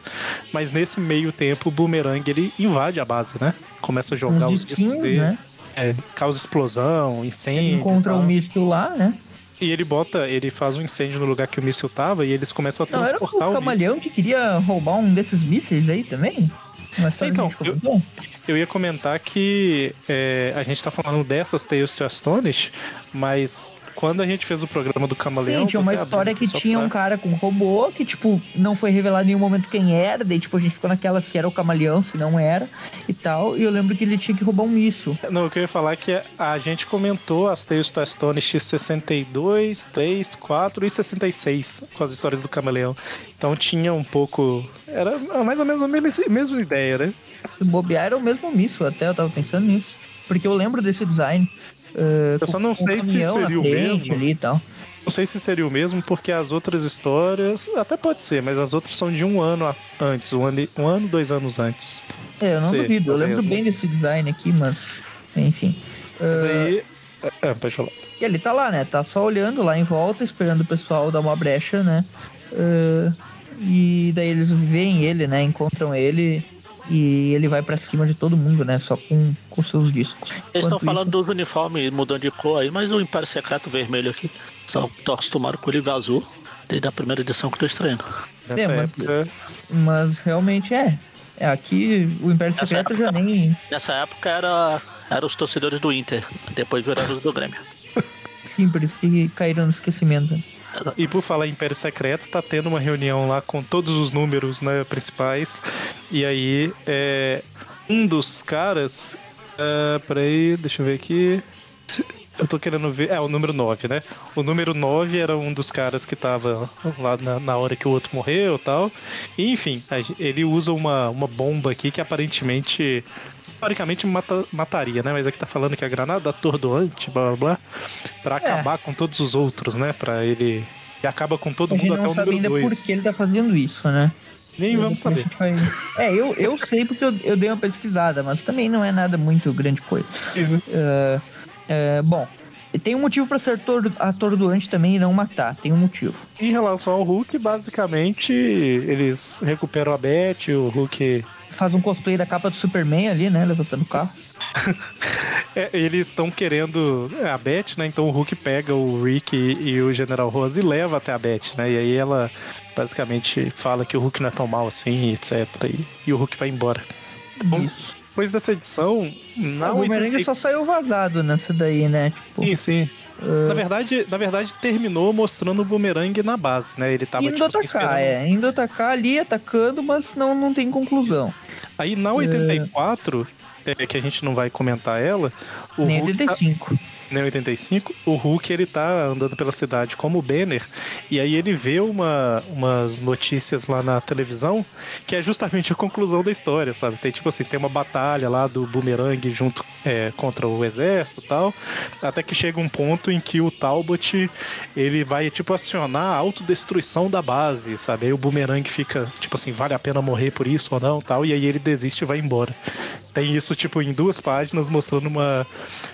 Mas nesse meio tempo o Boomerang ele invade a base, né? Começa a jogar os discos dele, né? é, causa explosão, incêndio. Ele encontra o míssil lá, né? E ele bota, ele faz um incêndio no lugar que o míssil tava e eles começam a Não, era o transportar o míssil. camaleão que queria roubar um desses mísseis aí também? Então, comentou? Eu ia comentar que é, a gente tá falando dessas Tales to Astonish, mas quando a gente fez o programa do Camaleão. Sim, tinha uma tô até história que tinha pra- um cara com robô que, tipo, não foi revelado em nenhum momento quem era, daí, tipo, a gente ficou naquela se era o camaleão, se não era e tal. E eu lembro que ele tinha que roubar um míssil. Não, o que eu ia falar é que a gente comentou as Tales to Astonish 62, 3, 4 e 66 com as histórias do Camaleão. Então tinha um pouco. Era mais ou menos a mesma, mesma ideia, né? Se bobear era o mesmo míssil, até eu tava pensando nisso. Porque eu lembro desse design. Uh, Eu só não sei se seria o mesmo. Ali e tal. Não sei se seria o mesmo, porque as outras histórias. Até pode ser, mas as outras são de um ano antes, um ano, um ano dois anos antes. É, eu não Sim, duvido. Eu lembro mesmo. bem desse design aqui, mas. Enfim. Mas Uh, aí. É, pode falar. E ele tá lá, né? Tá só olhando lá em volta, esperando o pessoal dar uma brecha, né? Uh, e daí eles veem ele, né? Encontram ele e ele vai pra cima de todo mundo, né? Só com, com seus discos. Eles estão falando dos uniformes mudando de cor aí, mas o Império Secreto vermelho aqui. Só tô acostumado com o livro azul desde a primeira edição que eu tô estreando. Nessa É, mas- época. isso- Mas realmente é. É, aqui o Império Essa Secreto época- já nem. Nessa época era, era os torcedores do Inter, depois viraram os do Grêmio. Sim, por isso que caíram no esquecimento. E por falar em Império Secreto, tá tendo uma reunião lá com todos os números né, principais. E aí, é, um dos caras. É, peraí, deixa eu ver aqui. Eu tô querendo ver. É, o número 9, né? O número 9 era um dos caras que tava lá na, na hora que o outro morreu tal. E, enfim, a gen- ele usa uma, uma bomba aqui que aparentemente. Teoricamente mata- mataria, né? Mas aqui tá falando que a granada atordoante, blá blá blá, pra acabar com todos os outros, né? Pra ele. E acaba com todo A mundo até não o sabe número ainda 2. por que ele tá fazendo isso, né? Nem vamos saber. É, eu, eu sei porque eu, eu dei uma pesquisada, mas também não é nada muito grande coisa. É, é, bom, tem um motivo pra ser ator- atordoante também e não matar. Tem um motivo. Em relação ao Hulk, basicamente, eles recuperam a Beth, o Hulk. Faz um cosplay da capa do Superman ali, né? Levantando o carro. é, eles estão querendo é, a Beth, né? Então o Hulk pega o Rick e, e o General Rose e leva até a Beth, né? E aí ela basicamente fala que o Hulk não é tão mal assim, etc. E, e o Hulk vai embora. Isso. Depois dessa edição, na o 80 só saiu vazado nessa daí, né? Tipo, Sim, sim. Na verdade, na verdade, terminou mostrando o boomerang na base, né? Ele tava indo tipo, atacar, esperando- é. Indo atacar ali, atacando, mas não, não tem conclusão. Aí na 84, é, que a gente não vai comentar ela, o Nem Hulk tá- 85. Nem 85, o Hulk ele tá andando pela cidade como Banner, e aí ele vê uma, umas notícias lá na televisão que é justamente a conclusão da história, sabe? Tem tipo assim, tem uma batalha lá do Boomerang junto é, contra o exército e tal, até que chega um ponto em que o Talbot ele vai tipo acionar a autodestruição da base, sabe? Aí o Boomerang fica tipo assim, vale a pena morrer por isso ou não, tal, e aí ele desiste e vai embora. Tem isso, tipo, em duas páginas mostrando uma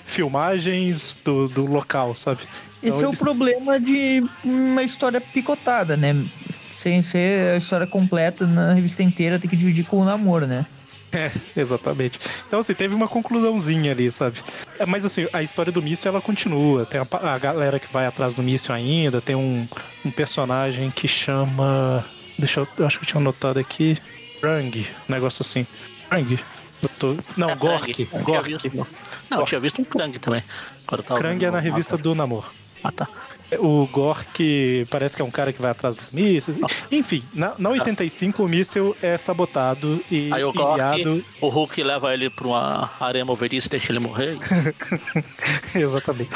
filmagens do, do local, sabe? Esse Então, é o problema de uma história picotada, né? Sem ser a história completa na revista inteira, tem que dividir com o namoro, né? É, exatamente. Então, assim, teve uma conclusãozinha ali, sabe? É, mas, assim, a história do míssil, ela continua. Tem a, a galera que vai atrás do míssil ainda. Tem um, um personagem que chama... Deixa eu... Eu acho que eu tinha anotado aqui. Rang, um negócio assim. Rang? Tô- Não, É, Gork. Gork. Não, eu tinha visto um Krang também. Tava Krang é na revista do Namor. Ah, tá. O Gork parece que é um cara que vai atrás dos mísseis. Enfim, na, na 85 o míssil é sabotado e Aí o enviado. Gork, o Hulk leva ele pra uma areia movediça e deixa ele morrer. Exatamente.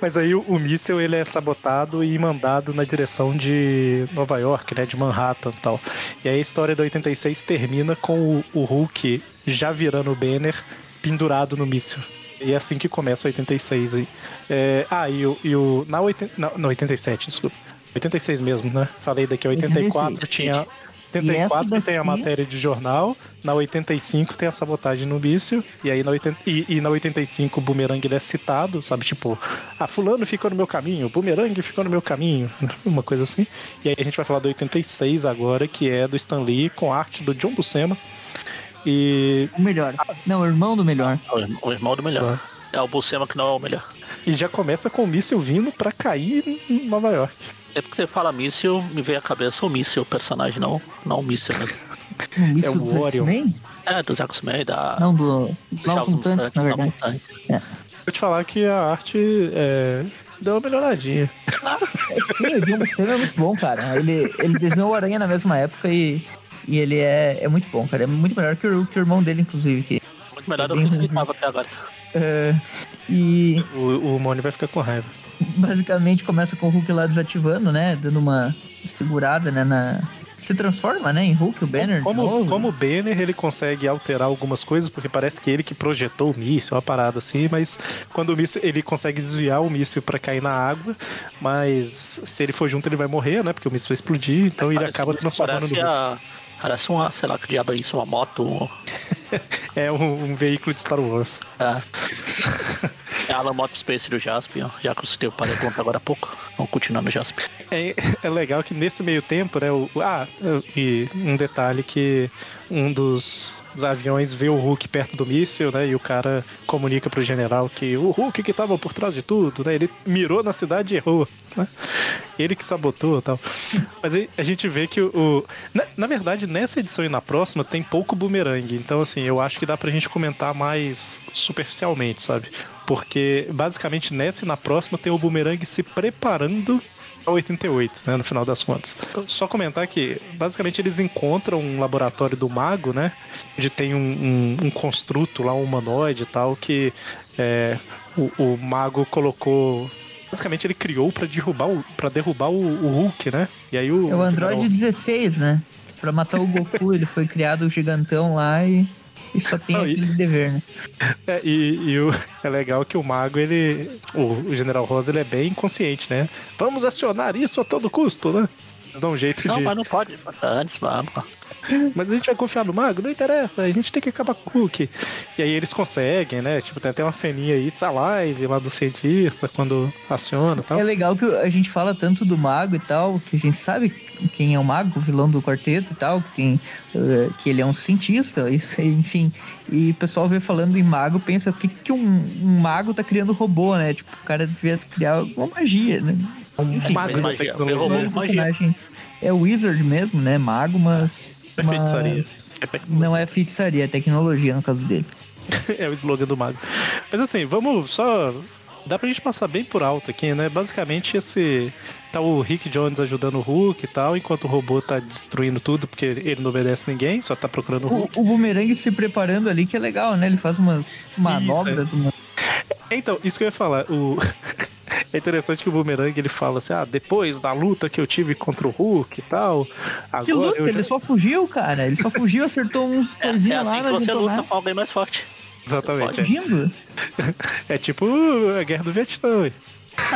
Mas aí o, o míssil ele é sabotado e mandado na direção de Nova York, né? De Manhattan e tal. E aí a história da 86 termina com o, o Hulk já virando o Banner pendurado no míssil. E é assim que começa o 86 aí. É, ah, e o, e o na, 80, na, na 87, desculpa. 86 mesmo, né? Falei daqui, 84 86. tinha. E 84 essa tem a matéria de jornal, na 85 tem a sabotagem no míssil, e aí na, 80, e, e na 85 o Boomerang ele é citado, sabe? Tipo, ah, fulano ficou no meu caminho, o Boomerang ficou no meu caminho, uma coisa assim. E aí a gente vai falar do 86 agora, que é do Stan Lee, com arte do John Buscema. E, O melhor. Não, o irmão do melhor. O irmão- do melhor. É o Buscema que não é o melhor. e já começa com o míssil vindo pra cair em Nova York. É porque você fala míssil, me vem à cabeça o míssil, o personagem, não, não o míssil mesmo. Um É o Orion. É, dos X-Men, da. Não, do, dos Novos Mutantes, na verdade. Mutantes. Vou te falar que a arte é, deu uma melhoradinha. É, sim, o John Buscema é muito bom, cara. Ele, ele desenhou o Aranha na mesma época e, e ele é, é muito bom, cara. É muito melhor que o, que o irmão dele, inclusive. Que, Muito melhor do que ele tava até agora. é, e O, o Mone vai ficar com raiva. basicamente começa com o Hulk lá desativando, né? Dando uma segurada, né? Na... Se transforma, né? Em Hulk, o Banner. Como, novo. como o Banner, ele consegue alterar algumas coisas, porque parece que ele que projetou o míssil, uma parada assim, mas quando o míssil, ele consegue desviar o míssil pra cair na água, mas se ele for junto ele vai morrer, né? Porque o míssil vai explodir, então ele Parece- acaba transformando no a, parece uma, sei lá, que diabo é isso, uma moto. um- É um, um veículo de Star Wars. É. É a Moto Space do Jaspion, já que eu citei o Paraconta agora há pouco. Vamos continuar no Jaspion. É, é legal que nesse meio tempo, né? O, ah, e um detalhe que um dos, dos aviões vê o Hulk perto do míssil, né? E o cara comunica pro general que o Hulk que tava por trás de tudo, né? Ele mirou na cidade e errou, né? Ele que sabotou e tal. Mas a gente vê que o. na, na verdade, nessa edição e na próxima tem pouco boomerang. Então, assim, eu acho que dá pra gente comentar mais superficialmente, sabe? Porque basicamente nessa e na próxima tem o boomerang se preparando 88, né, no final das contas. Só comentar que, basicamente, eles encontram um laboratório do mago, né, onde tem um, um, um construto lá, um humanoide e tal, que é, o, o mago colocou... Basicamente, ele criou pra derrubar o, pra derrubar o, o Hulk, né? E aí o... É o Android general- 16, né? Pra matar o Goku, ele foi criado o gigantão lá e, e só tem Não, e- aquele dever, né? É, e, e o, é legal que o mago, ele. O, o General Rosa, ele é bem consciente, né? Vamos acionar isso a todo custo, né? Eles dão um jeito Não, de. mas não pode. Antes, vamos. Mas a gente vai confiar no mago? Não interessa, a gente tem que acabar com o Hulk. E aí eles conseguem, né? Tipo, tem até uma ceninha aí, It's Alive, lá do cientista, quando aciona e tal. É legal que a gente fala tanto do mago e tal, que a gente sabe quem é o mago, o vilão do quarteto e tal, que, tem, eh, que ele é um cientista, isso, enfim. E o pessoal vê falando em mago, pensa, por que, que um, um mago tá criando robô, né? Tipo, o cara devia criar alguma magia, né? Enfim, mago magia, o magia. é Wizard mesmo, né? Mago, mas. É feitiçaria. mas Não é feitiçaria, é tecnologia no caso dele. é o slogan do mago. Mas assim, vamos só. Dá pra gente passar bem por alto aqui, né? Basicamente, esse. Tá o Rick Jones ajudando o Hulk e tal, enquanto o robô tá destruindo tudo, porque ele não obedece ninguém, só tá procurando o Hulk. O, o Boomerang se preparando ali, que é legal, né? Ele faz umas manobras. uma- Então, isso que eu ia falar. O... É interessante que o Boomerang ele fala assim: ah, depois da luta que eu tive contra o Hulk e tal, agora Que luta, eu já... ele só fugiu, cara. Ele só fugiu, acertou uns É, é coisinhas assim lá que você luta com alguém mais forte. Exatamente. É, Fugindo? é tipo a guerra do Vietnã. ué.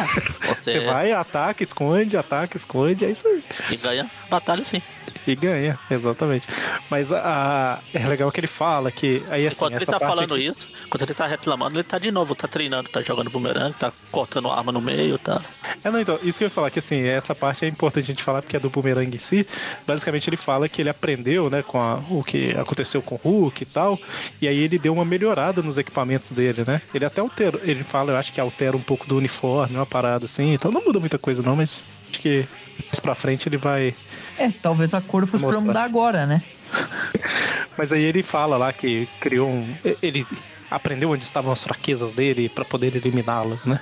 Você, Você vai, ataca, esconde, ataca, esconde, é isso aí. e ganha batalha sim. E ganha, exatamente. Mas a, é legal que ele fala que. Aí assim, Enquanto ele tá falando aqui- isso, quando ele tá reclamando, ele tá de novo, tá treinando, tá jogando bumerangue, tá cortando arma no meio, tá. É, não, então, isso que eu ia falar, que assim, essa parte é importante a gente falar porque é do Boomerang em si. Basicamente ele fala que ele aprendeu, né, com a- o que aconteceu com o Hulk e tal, e aí ele deu uma melhorada nos equipamentos dele, né? Ele até altera, ele fala, eu acho que altera um pouco do uniforme, uma parada assim, então não muda muita coisa não, mas acho que mais pra frente ele vai. É, talvez a cor fosse pra Mostrar. mudar agora, né? Mas aí ele fala lá que criou um. Ele aprendeu onde estavam as fraquezas dele pra poder eliminá-las, né?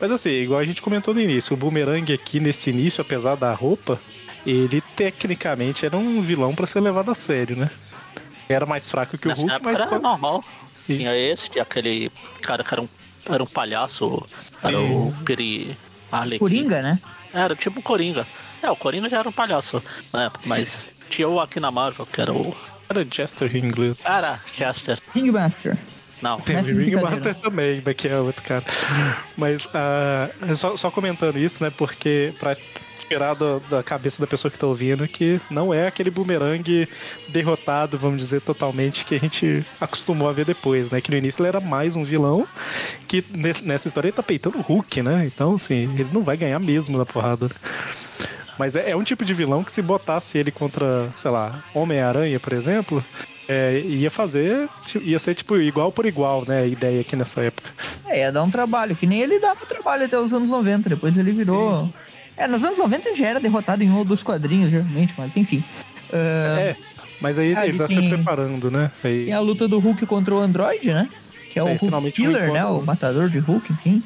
Mas assim, igual a gente comentou no início, o Boomerang aqui nesse início, apesar da roupa, ele tecnicamente era um vilão pra ser levado a sério, né? Era mais fraco que o Hulk, mas. era normal. Tinha esse, tinha aquele cara que era um, era um palhaço, era o Peri Arlequim. Coringa, né? Era tipo o Coringa. É, o Coringa já era um palhaço na época, mas tinha o aqui na Marvel, que era o. Era Chester em inglês. Era Chester. Ringmaster. Não, Tem o Mestre de Ringmaster também, mas que é outro cara. Mas ah, só, só comentando isso, né? Porque pra tirar do- da cabeça da pessoa que tá ouvindo que não é aquele boomerang derrotado, vamos dizer, totalmente que a gente acostumou a ver depois, né? Que no início ele era mais um vilão que nesse- nessa história ele tá peitando o Hulk, né? Então, assim, ele não vai ganhar mesmo na porrada. Mas é, é um tipo de vilão que se botasse ele contra, sei lá, Homem-Aranha, por exemplo, é, ia fazer, ia ser tipo igual por igual, né? A ideia aqui nessa época. É, ia dar um trabalho, que nem ele dava trabalho até os anos 90, depois ele virou. É, nos anos 90 ele já era derrotado em um ou dois quadrinhos, geralmente, mas enfim. Ah, É, Mas aí Ah, ele tá se tem- preparando, né? Aí, Tem a luta do Hulk contra o Android, né? Que é o Hulk Killer, né? O matador de Hulk, enfim.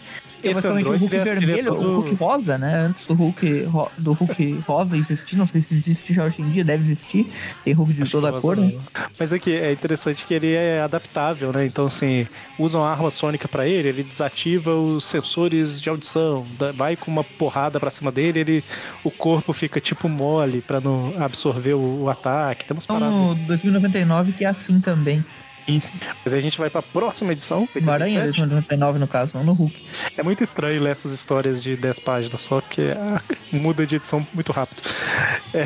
Que é Esse Android, o Hulk vermelho, todo- o Hulk rosa, né? Antes do Hulk, ro- do Hulk rosa existir, não sei se existe já hoje em dia, deve existir. Tem Hulk de Acho toda cor, né? Mas é que é interessante que ele é adaptável, né? Então, assim, usam a arma sônica pra ele, ele desativa os sensores de audição, vai com uma porrada pra cima dele, ele, o corpo fica tipo mole pra não absorver o, o ataque. Temos Então paradas no 2099 que é assim também. Mas a gente vai pra próxima edição. No Aranha 87. 2099 no caso, não no Hulk. É muito estranho ler essas histórias de 10 páginas só, porque ah, muda de edição muito rápido. É,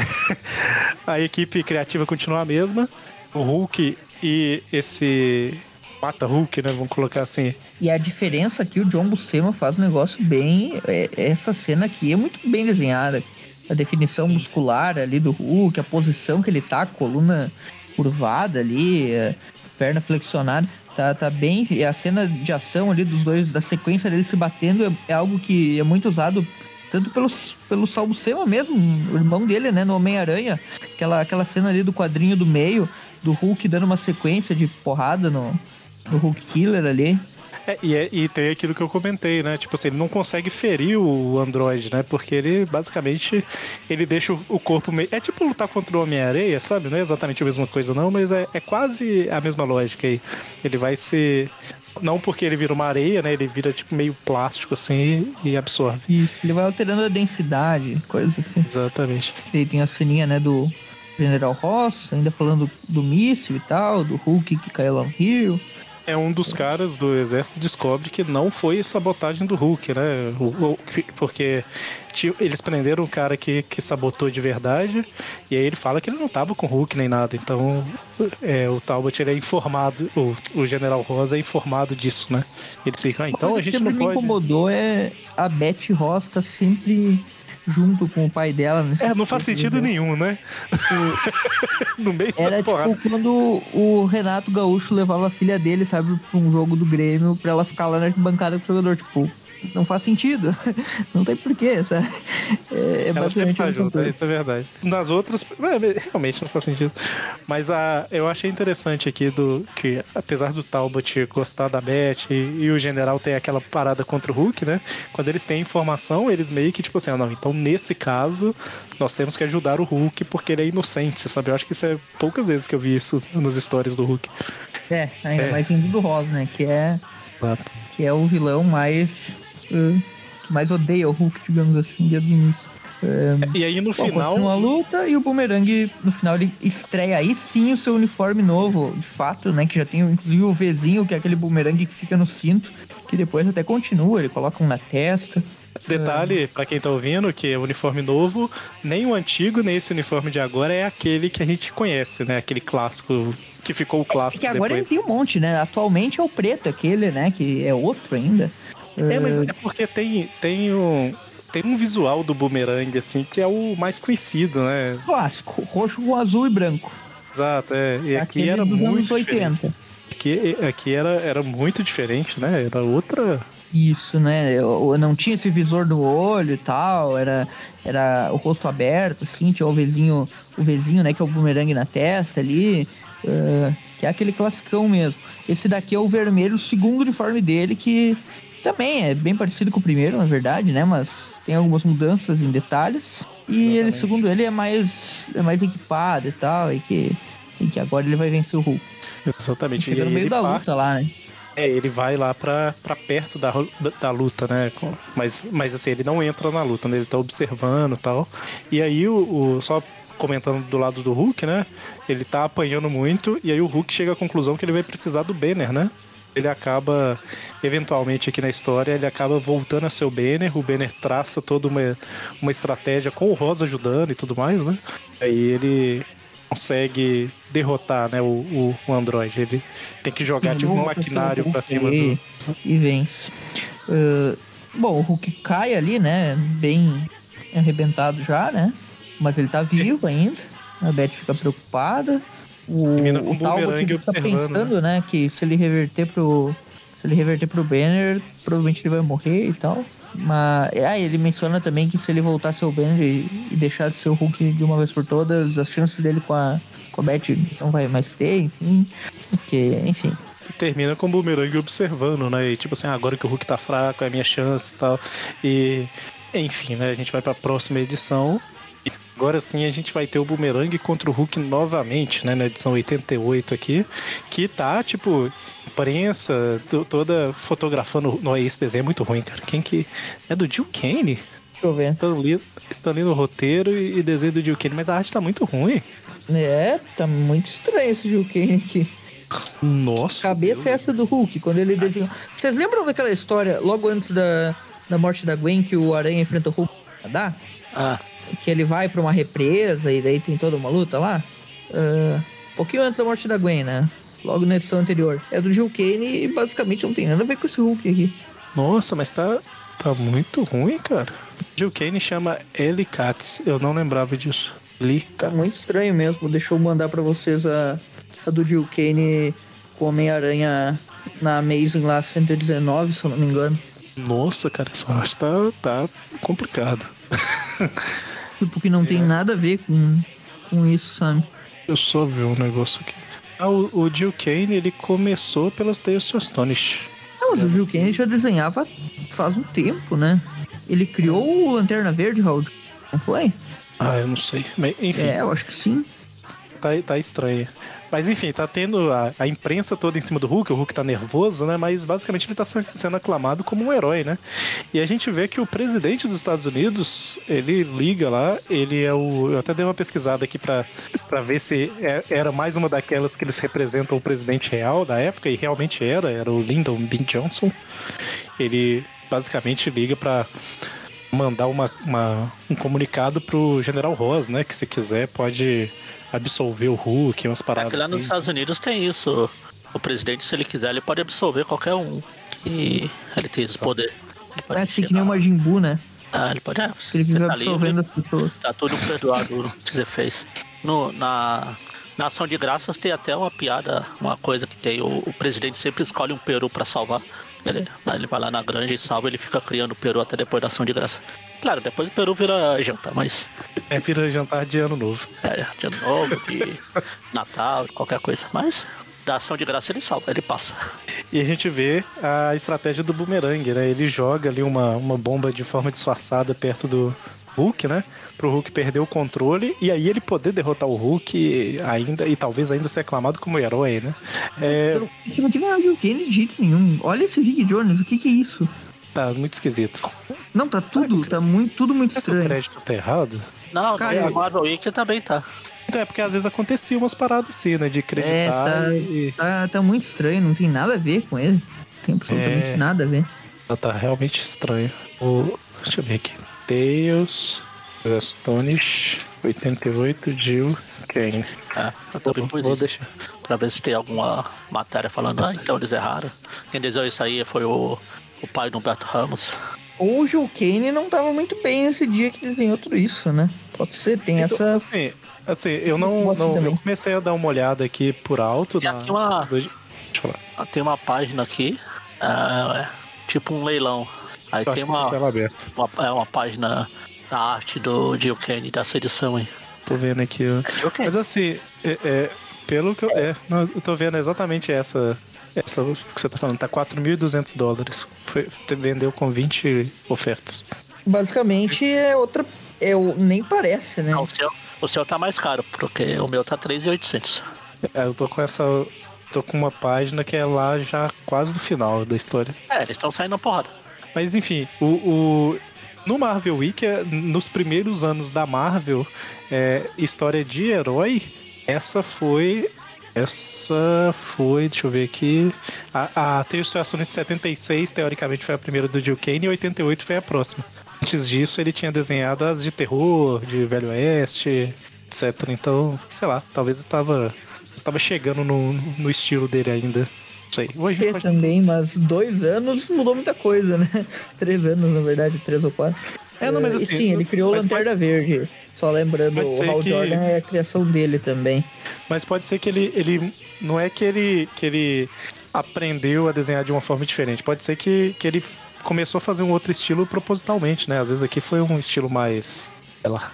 a equipe criativa continua a mesma. O Hulk e esse Mata Hulk, né? Vamos colocar assim. E a diferença aqui, o John Buscema faz um negócio bem. é- essa cena aqui é muito bem desenhada. A definição muscular ali do Hulk, a posição que ele tá, a coluna curvada ali, a perna flexionada. Tá, tá bem. E a cena de ação ali dos dois, da sequência deles se batendo, é, é algo que é muito usado. Tanto pelo, pelo Sal Buscema mesmo, o irmão dele, né, no Homem-Aranha. Aquela, aquela cena ali do quadrinho do meio, do Hulk dando uma sequência de porrada no, no Hulk Killer ali. É, e, é- e tem aquilo que eu comentei, né? Tipo assim, ele não consegue ferir o Android, né? Porque ele basicamente ele deixa o- corpo meio. É tipo lutar contra o Homem-Areia, sabe? Não é exatamente a mesma coisa, não, mas é, é quase a mesma lógica aí. Ele vai ser. Não porque ele vira uma areia, né? Ele vira tipo meio plástico assim e absorve. E ele vai alterando a densidade, coisas assim. Exatamente. E tem a ceninha, né, do General Ross, ainda falando do míssil e tal, do Hulk que caiu lá no rio. É um dos caras do exército descobre que não foi sabotagem do Hulk, né? O- o- porque eles prenderam um cara que, que sabotou de verdade, e aí ele fala que ele não tava com o Hulk nem nada. Então é, o Talbot ele é informado, o, o General Rosa é informado disso, né? Eles ficam, ah, então a que gente não sempre me pode. incomodou é a Beth Ross tá sempre junto com o pai dela. nesses É, não faz sentido nenhum, né? no meio Era tipo quando o Renato Gaúcho levava a filha dele, sabe, pra um jogo do Grêmio, pra ela ficar lá na arquibancada com o jogador. Tipo, não faz sentido. Não tem porquê, sabe? É, é Ela sempre tá junto, isso é verdade. Nas outras, é, realmente não faz sentido. Mas a, eu achei interessante aqui do que, apesar do Talbot gostar da Beth e, e o general ter aquela parada contra o Hulk, né? Quando eles têm informação, eles meio que tipo assim, ah, não, então nesse caso nós temos que ajudar o Hulk porque ele é inocente, sabe? Eu acho que isso é poucas vezes que eu vi isso nas histórias do Hulk. É, ainda É. mais vindo do Ross, né? Que é, Exato. que é o vilão mais. Uh, mais odeia o Hulk, digamos assim, desde o início. E aí no Bom, final. continua a luta e o Boomerang, no final, ele estreia aí sim o seu uniforme novo, de fato, né? Que já tem inclusive o Vzinho, que é aquele boomerang que fica no cinto, que depois até continua, ele coloca um na testa. Detalhe, pra quem tá ouvindo, que é o uniforme novo, nem o antigo, nem esse uniforme de agora é aquele que a gente conhece, né? Aquele clássico, que ficou o clássico Que agora ele depois. tem um monte, né? Atualmente é o preto aquele, né? Que é outro ainda. É, mas é porque tem, tem, um, tem um visual do boomerang, assim, que é o mais conhecido, né? Clássico, roxo com azul e branco. Exato, é. E aqui Aquele era dos muito anos diferente. 80. Aqui, aqui era, era muito diferente, né? Era outra... Isso, né? Eu, eu não tinha esse visor no olho e tal, era, era o rosto aberto, assim, tinha o Vzinho, o Vzinho, né? Que é o bumerangue na testa ali, ah, que é aquele classicão mesmo. Esse daqui é o vermelho, o segundo uniforme dele, que também é bem parecido com o primeiro, na verdade, né? Mas tem algumas mudanças em detalhes. E ele, Exatamente. segundo ele, é mais, é mais equipado e tal, e que, e que agora ele vai vencer o Hulk. Exatamente. E no meio ele da parte- luta lá, né? É, ele vai lá pra, pra perto da, da, da luta, né? Mas, mas assim, ele não entra na luta, né? Ele tá observando e tal. E aí, o, o- só comentando do lado do Hulk, né? Ele tá apanhando muito, e aí o Hulk chega à conclusão que ele vai precisar do Banner, né? Ele acaba, eventualmente aqui na história, ele acaba voltando a ser o Banner. O Banner traça toda uma, uma estratégia com o Rosa ajudando e tudo mais, né? Aí ele consegue derrotar né, o, o, o Android. Ele tem que jogar tipo um maquinário pra cima do. e vence. Ah, bom, o Hulk cai ali, né? Bem arrebentado já, né? Mas ele tá vivo ainda. A Beth fica preocupada. O, Termina com o Talbot tá observando, pensando, né? Que se ele reverter pro. Se ele reverter pro Banner, provavelmente ele vai morrer e tal. Mas ah, ele menciona também que se ele voltar a ser o Banner e, e deixar de ser o Hulk de uma vez por todas, as chances dele com a, Comet não vai mais ter, enfim. Porque, enfim. Termina com o Boomerang observando, né? E tipo assim, ah, agora que o Hulk tá fraco, é a minha chance e tal. E, enfim, né? A gente vai pra próxima edição. Agora sim a gente vai ter o Boomerang contra o Hulk novamente, né? Na edição 88 aqui. Que tá, tipo, imprensa to- toda fotografando. Não, esse desenho é muito ruim, cara. Quem que. É do Jill Kane? Deixa eu ver. Estão ali, estão ali no roteiro e, e desenho do Jill Kane, mas a arte tá muito ruim. É, tá muito estranho esse Hulk aqui. Nossa. Cabeça é essa do Hulk, quando ele desenhou. Vocês lembram daquela história, logo antes da, da morte da Gwen, que o Aranha enfrenta o Hulk no Canadá? Ah, Que ele vai pra uma represa e daí tem toda uma luta lá? Ah, um pouquinho antes da morte da Gwen, né? Logo na edição anterior. É do Jill Kane e basicamente não tem nada a ver com esse Hulk aqui. Nossa, mas tá, tá muito ruim, cara. Jill Kane chama Ellie Katz. Eu não lembrava disso. Ellie Tá Katz. muito estranho mesmo. Deixa eu mandar pra vocês a, a do Jill Kane com Homem-Aranha na Amazing lá 119, se eu não me engano. Nossa, cara, essa arte tá, tá complicado. Tipo, que não tem nada a ver com, com isso, sabe? Eu só vi um negócio aqui. Ah, o, o Jill Kane, ele começou pelas Tales to Astonish. Não, mas o Jill Kane já desenhava faz um tempo, né? Ele criou o Lanterna Verde, Raul. Não foi? Ah, eu não sei. Mas, enfim, É, eu acho que sim. tá, tá estranho. Mas enfim, tá tendo a, a imprensa toda em cima do Hulk, o Hulk tá nervoso, né? Mas basicamente ele tá se- sendo aclamado como um herói, né? E a gente vê que o presidente dos Estados Unidos, ele liga lá, ele é o. Eu até dei uma pesquisada aqui pra ver se é- era mais uma daquelas que eles representam o presidente real da época, e realmente era, era o Lyndon B. Johnson. Ele basicamente liga pra mandar uma, uma- um comunicado pro General Ross, né? Que se quiser pode absolver o Hulk, umas paradas. aqui lá nos assim. Estados Unidos tem isso. O presidente, se ele quiser, ele pode absolver qualquer um. E ele tem esse poder. Ele pode É assim que nem o Majin Buu, né? Ah, ele pode. Que ele tá absorvendo livre, as pessoas. tá tudo perdoado o que você fez. No, na, na ação de graças tem até uma piada, uma coisa que tem. O, o presidente sempre escolhe um peru pra salvar. Ele, ele vai lá na granja e salva, ele fica criando o peru até depois da ação de graça. Claro, depois o peru vira janta, mas É, vira jantar de ano novo. é, de ano novo, de Natal, de qualquer coisa. Mas da ação de graça ele salva, ele passa. E a gente vê a estratégia do boomerang, né? Ele joga ali uma, uma bomba de forma disfarçada perto do Hulk, né? Pro Hulk perder o controle e aí ele poder derrotar o Hulk ainda e talvez ainda ser aclamado como herói, né? É, aqui não é o Jill Kane de jeito nenhum. Olha esse Rick Jones, o que que é isso? tá muito esquisito. Não, tá tudo, tá muito, tudo muito Será que o estranho. crédito tá errado? Não, Cara, a Marvel Wiki também tá. Então é porque às vezes acontecia umas paradas assim, né? De acreditar tá. e Tá, tá muito estranho, não tem nada a ver com ele. Tem absolutamente É. nada a ver. Tá, tá realmente estranho. O, deixa eu ver aqui. Tales, Astonish, 88, Jill, Kane. É, eu também pus Vou isso. deixar. Pra ver se tem alguma matéria falando, ah, então eles erraram. Quem desenhou isso aí foi o, o pai do Humberto Ramos. Ou o Jill Kane não tava muito bem nesse dia que desenhou tudo isso, né? Pode ser, tem Então, essa. assim, assim, eu não, não- eu comecei a dar uma olhada aqui por alto. Tem na- aqui uma- Deixa eu falar. Ah, Tem uma página aqui, é, tipo um leilão. Aí tem tá uma, tela aberta. uma, é uma página da arte do Jill Kane dessa edição aí. Tô vendo aqui. ó. É. Mas assim, é, é, pelo que eu. É, não, eu tô vendo exatamente essa. Essa que você tá falando, tá 4.200 dólares. Foi, vendeu com 20 ofertas. Basicamente é outra. É, o- nem parece, né? Não, o, seu, o seu tá mais caro, porque o meu tá 3,800. É, eu tô com essa. Tô com uma página que é lá já quase no final da história. É, eles estão saindo na porrada. Mas enfim, o, o- no Marvel é, nos primeiros anos da Marvel, é, história de herói, essa foi. Essa foi, deixa eu ver aqui. A, a Tales de 76, teoricamente, foi a primeira do Jill Kane e 88 foi a próxima. Antes disso, ele tinha desenhado as de terror, de Velho Oeste, etc. Então, sei lá, talvez eu tava, estava chegando no, no estilo dele ainda. Não sei. Hoje Ser pode- também, mas dois anos mudou muita coisa, né? Três anos, na verdade, três ou quatro. É, não, mas Eh, e assim, sim, ele criou o Lanterna Verde. Só lembrando, Pode o Hal que- Jordan é a criação dele também. Mas pode ser que ele, ele. Não é que ele, que ele aprendeu a desenhar de uma forma diferente. Pode ser que, que ele começou a fazer um outro estilo propositalmente, né? Às vezes aqui foi um estilo mais. Sei lá.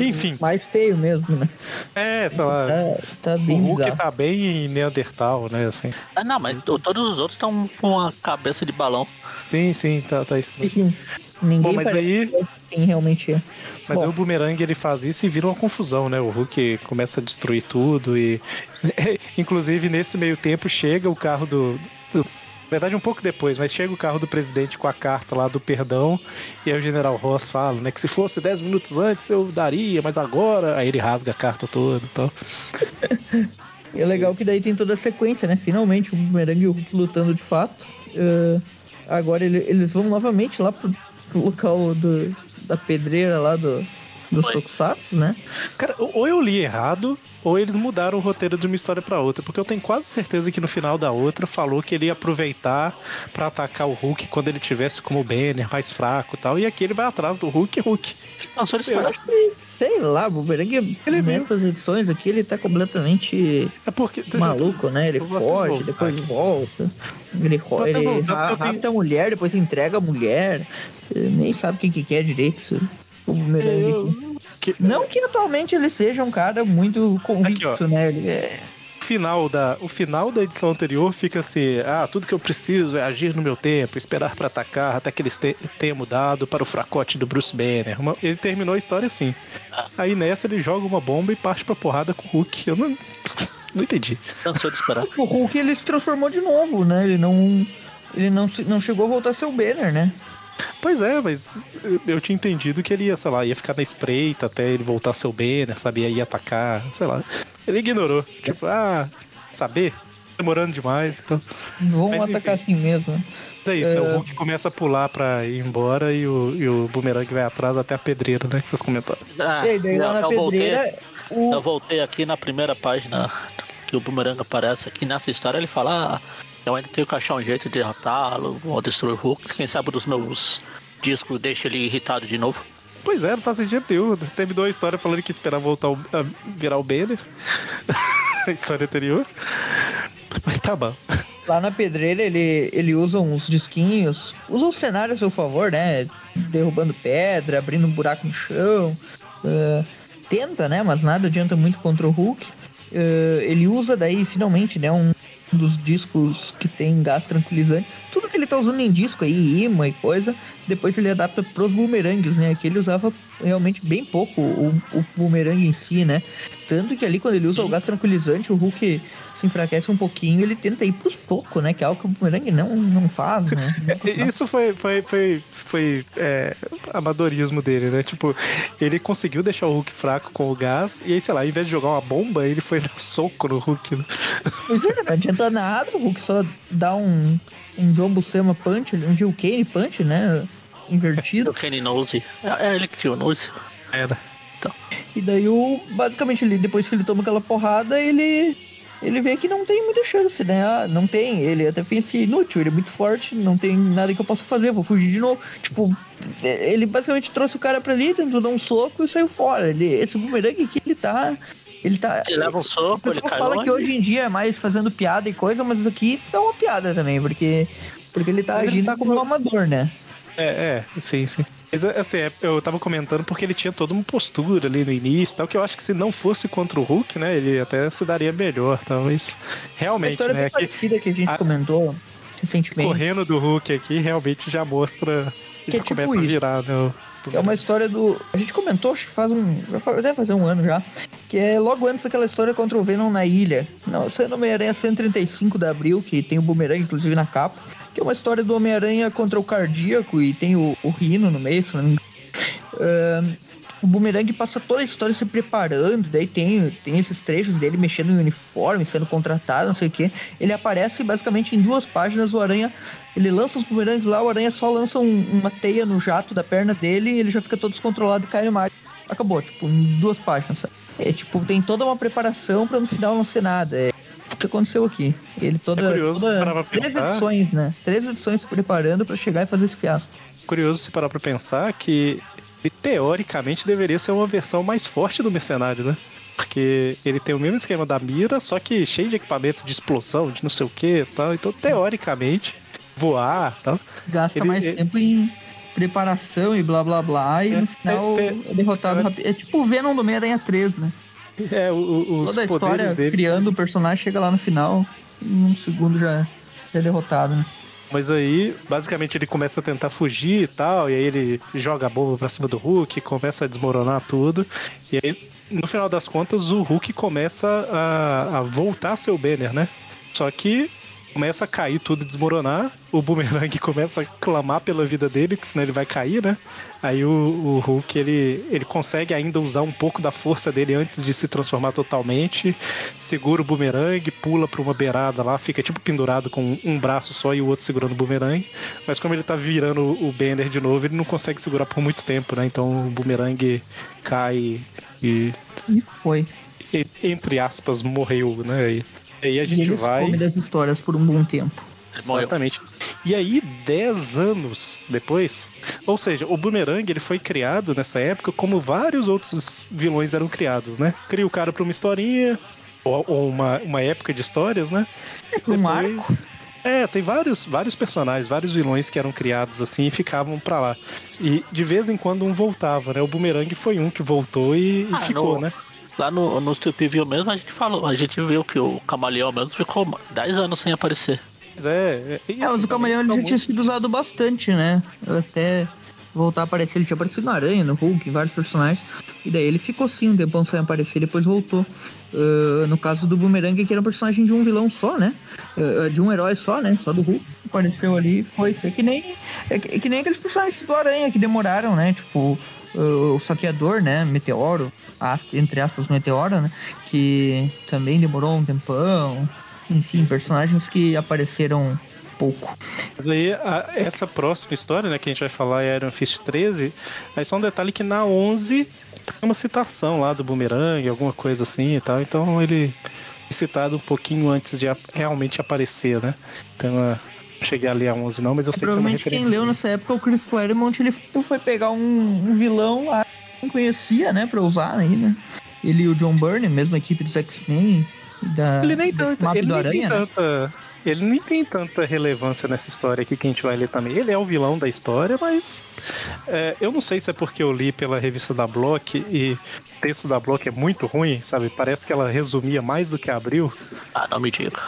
Enfim, Mais feio mesmo, né? é, sei lá. Tá, tá O bem Hulk bizarro. tá bem Neandertal, né? Assim. Ah, não, mas to- todos os outros estão com a cabeça de balão. Sim, sim, tá, tá estranho. Sim, Ninguém Bom, mas aí- quem realmente é. Mas Bom. aí o Boomerang ele faz isso e vira uma confusão, né? O Hulk começa a destruir tudo e. Inclusive, nesse meio tempo, chega o carro do. do- Na verdade, um pouco depois, mas chega o carro do presidente com a carta lá do perdão. E aí o general Ross fala, né? Que se fosse 10 minutos antes eu daria, mas agora. Aí ele rasga a carta toda e tal. E é legal que daí tem toda a sequência, né? Finalmente o Boomerang e o Hulk lutando de fato. Ah, agora ele- eles vão novamente lá pro, pro local do, da pedreira lá do, dos Oi. Tokusatsu, né? Cara, ou eu li errado, ou eles mudaram o roteiro de uma história pra outra, porque eu tenho quase certeza que no final da outra falou que ele ia aproveitar pra atacar o Hulk quando ele tivesse como banner mais fraco e tal, e aqui ele vai atrás do Hulk e Hulk. Não, só eles Eu acho que, sei lá, o Boomerang, Ele nessas edições aqui, ele tá completamente É porque maluco, né? Ele foge, depois aqui. volta. Ele, até ele voltar, rapta a mulher, depois entrega a mulher. Ele nem sabe o que, que quer direito. O que, Não que atualmente ele seja um cara muito convicto, Aqui, né? Ele é... o final da o final da edição anterior fica assim, ah, tudo que eu preciso é agir no meu tempo, esperar pra atacar até que eles te, tenham mudado para o fracote do Bruce Banner. Uma- ele terminou a história assim. Aí nessa ele joga uma bomba e parte pra porrada com o Hulk. Eu não não entendi. Cansou de esperar. O Hulk ele se transformou de novo, né? Ele não. Ele não, não chegou a voltar a ser o Banner, né? Pois é, mas eu- tinha entendido que ele ia, sei lá, ia ficar na espreita até ele voltar seu banner, sabia? Ia atacar, sei lá. Ele ignorou. Tipo, ah, saber? Demorando demais, então. Vamos Mas, atacar assim mesmo. né? É isso, né? O Hulk começa a pular pra ir embora e o, e o Boomerang vai atrás até a pedreira, né? Que vocês comentaram. Ah, e aí, daí lá eu, na eu voltei, pedreira, o. eu voltei aqui na primeira página que o Boomerang aparece aqui nessa história. Ele fala: ah, eu ainda tenho que achar um jeito de derrotá-lo ou destruir o Hulk. Quem sabe dos meus discos deixa ele irritado de novo. Pois é, não faz sentido nenhum. Terminou a história falando que ia esperar voltar a virar o banner. a história anterior. Mas tá bom. Lá na pedreira ele, ele usa uns disquinhos, usa o cenário a seu favor, né? Derrubando pedra, abrindo um buraco no chão. ah, tenta, né? Mas nada adianta muito contra o Hulk. Ah, ele usa daí finalmente, né? Um dos discos que tem gás tranquilizante. Tudo que ele tá usando em disco aí, imã e coisa, depois ele adapta pros boomerangues, né? Que ele usava realmente bem pouco o, o boomerang em si, né? Tanto que ali quando ele usa o gás tranquilizante, o Hulk se enfraquece um pouquinho, ele tenta ir pros poucos, né? Que é algo que o boomerang não, não faz, né? Faz. Isso foi, foi, foi, foi é, amadorismo dele, né? Tipo, ele conseguiu deixar o Hulk fraco com o gás, e aí, sei lá, ao invés de jogar uma bomba, ele foi dar soco no Hulk. né? Pois é, não adianta nada, o Hulk só dá um, um John Buscema punch, um Jill Kane punch, né? Invertido. O Kenny Nose. É, é ele que tinha o Nose. Era. E daí o. Basicamente ele, depois que ele toma aquela porrada, ele. Ele vê que não tem muita chance, né? Ah, não tem. Ele até pensa inútil, ele é muito forte, não tem nada que eu possa fazer, vou fugir de novo. Tipo, é, ele basicamente trouxe o cara pra ali, tentou dar um soco e saiu fora. Ele, esse bumerangue aqui, ele tá. Ele tá. Ele leva um soco, O ele pessoal cai fala longe. que hoje em dia é mais fazendo piada e coisa, mas isso aqui é uma piada também, porque. Porque ele tá Mas ele agindo tá como um amador, né? É, é, sim, sim. Mas assim, é, eu tava comentando porque ele tinha toda uma postura ali no início tal, que eu acho que se não fosse contra o Hulk, né, ele até se daria melhor, talvez. A Realmente, história né, bem que parecida que a gente a- comentou recentemente. correndo do Hulk aqui realmente já mostra, Que já é tipo começa a isso. virar, né, o- É uma história do. A gente comentou, acho que faz um. Deve fazer um ano já. Que é logo antes daquela história contra o Venom na ilha. Não, isso é no Homem-Aranha 135 de abril, que tem o Boomerang, inclusive, na capa. Que é uma história do Homem-Aranha contra o Cardíaco e tem o, o Rino no meio, se não me engano. Ahn, o Boomerang passa toda a história se preparando, daí tem, tem esses trechos dele mexendo em uniforme, sendo contratado, não sei o que. Ele aparece basicamente em duas páginas, o Aranha, ele lança os bumerangues lá, o Aranha só lança um- uma teia no jato da perna dele e ele já fica todo descontrolado e cai no mar. Acabou, tipo, em duas páginas. É tipo, tem toda uma preparação pra no final não ser nada. É o que aconteceu aqui. Ele toda, É curioso toda- se parar pra três pensar. edições, né? Três edições se preparando pra chegar e fazer esse fiasco. curioso se parar pra pensar que ele teoricamente deveria ser uma versão mais forte do mercenário, né? Porque ele tem o mesmo esquema da mira, só que cheio de equipamento de explosão, de não sei o que e tal. Então, teoricamente, voar tal. Gasta Ele- mais ele- tempo em, preparação e blá blá blá, e É, no final é, é, é, derrotado é. rápido. É tipo o Venom do Meia-Aranha 3, né? É, o- o- os Toda a poderes história dele. criando o personagem, chega lá no final, em um segundo já, já é derrotado, né? Mas aí, basicamente, ele começa a tentar fugir e tal, e aí ele joga a bomba pra cima do Hulk, começa a desmoronar tudo. E aí, no final das contas, o Hulk começa a, a voltar a ser o Banner, né? Só que começa a cair tudo e desmoronar. O Boomerang começa a clamar pela vida dele, porque senão ele vai cair, né? Aí o, o Hulk, ele, ele consegue ainda usar um pouco da força dele antes de se transformar totalmente. Segura o Boomerang, pula pra uma beirada lá, fica tipo pendurado com um braço só e o outro segurando o Boomerang. Mas como ele tá virando o Banner de novo, ele não consegue segurar por muito tempo, né? Então o Boomerang cai e, E foi. entre aspas, morreu, né? E aí a e gente ele vai... some das histórias por um bom tempo. Morreu. Exatamente. E aí, 10 anos depois, ou seja, o Boomerang ele foi criado nessa época como vários outros vilões eram criados, né? Cria o cara pra uma historinha, ou, ou uma, uma época de histórias, né? É por um Depois- arco. É, tem vários, vários personagens, vários vilões que eram criados assim e ficavam pra lá. E de vez em quando um voltava, né? O Boomerang foi um que voltou e, e Ah, ficou, no- né? Lá no, no Stupid View mesmo, a gente falou, a gente viu que o camaleão mesmo ficou 10 anos sem aparecer. Mas é, e É, mas o camaleão ele também já tinha sido usado bastante, né? Até voltar a aparecer, ele tinha aparecido no Aranha, no Hulk, em vários personagens. E daí ele ficou sim um tempão sem aparecer, depois voltou. Ah, no caso do Boomerang, que era um personagem de um vilão só, né? Ah, de um herói só, né? Só do Hulk. Apareceu ali e foi. Isso é que nem, é que, é que nem aqueles personagens do Aranha que demoraram, né? Tipo, o Saqueador, né? Meteoro, entre aspas, Meteoro, né? Que também demorou um tempão. Enfim, personagens que apareceram pouco. Mas aí, a- essa próxima história, né, que a gente vai falar é Iron Fist 13, aí só um detalhe que na 11 tem uma citação lá do Boomerang, alguma coisa assim e tal, então ele é citado um pouquinho antes de realmente aparecer, né? Então, eu não cheguei a ler a 11 não, mas eu sei que tem uma Provavelmente quem referência. leu nessa época, o Chris Claremont, ele foi pegar um, um vilão lá que conhecia, né, pra usar aí, né? Ele e o John Byrne, mesma equipe dos X-Men. Da, Ele nem tanto, ele do nem tem né? tanta... Ele nem tem tanta relevância nessa história aqui que a gente vai ler também. Ele é o vilão da história, mas é, eu não sei se é porque eu li pela revista da Block e o texto da Block é muito ruim, sabe? Parece que ela resumia mais do que abriu. Ah, não me diga.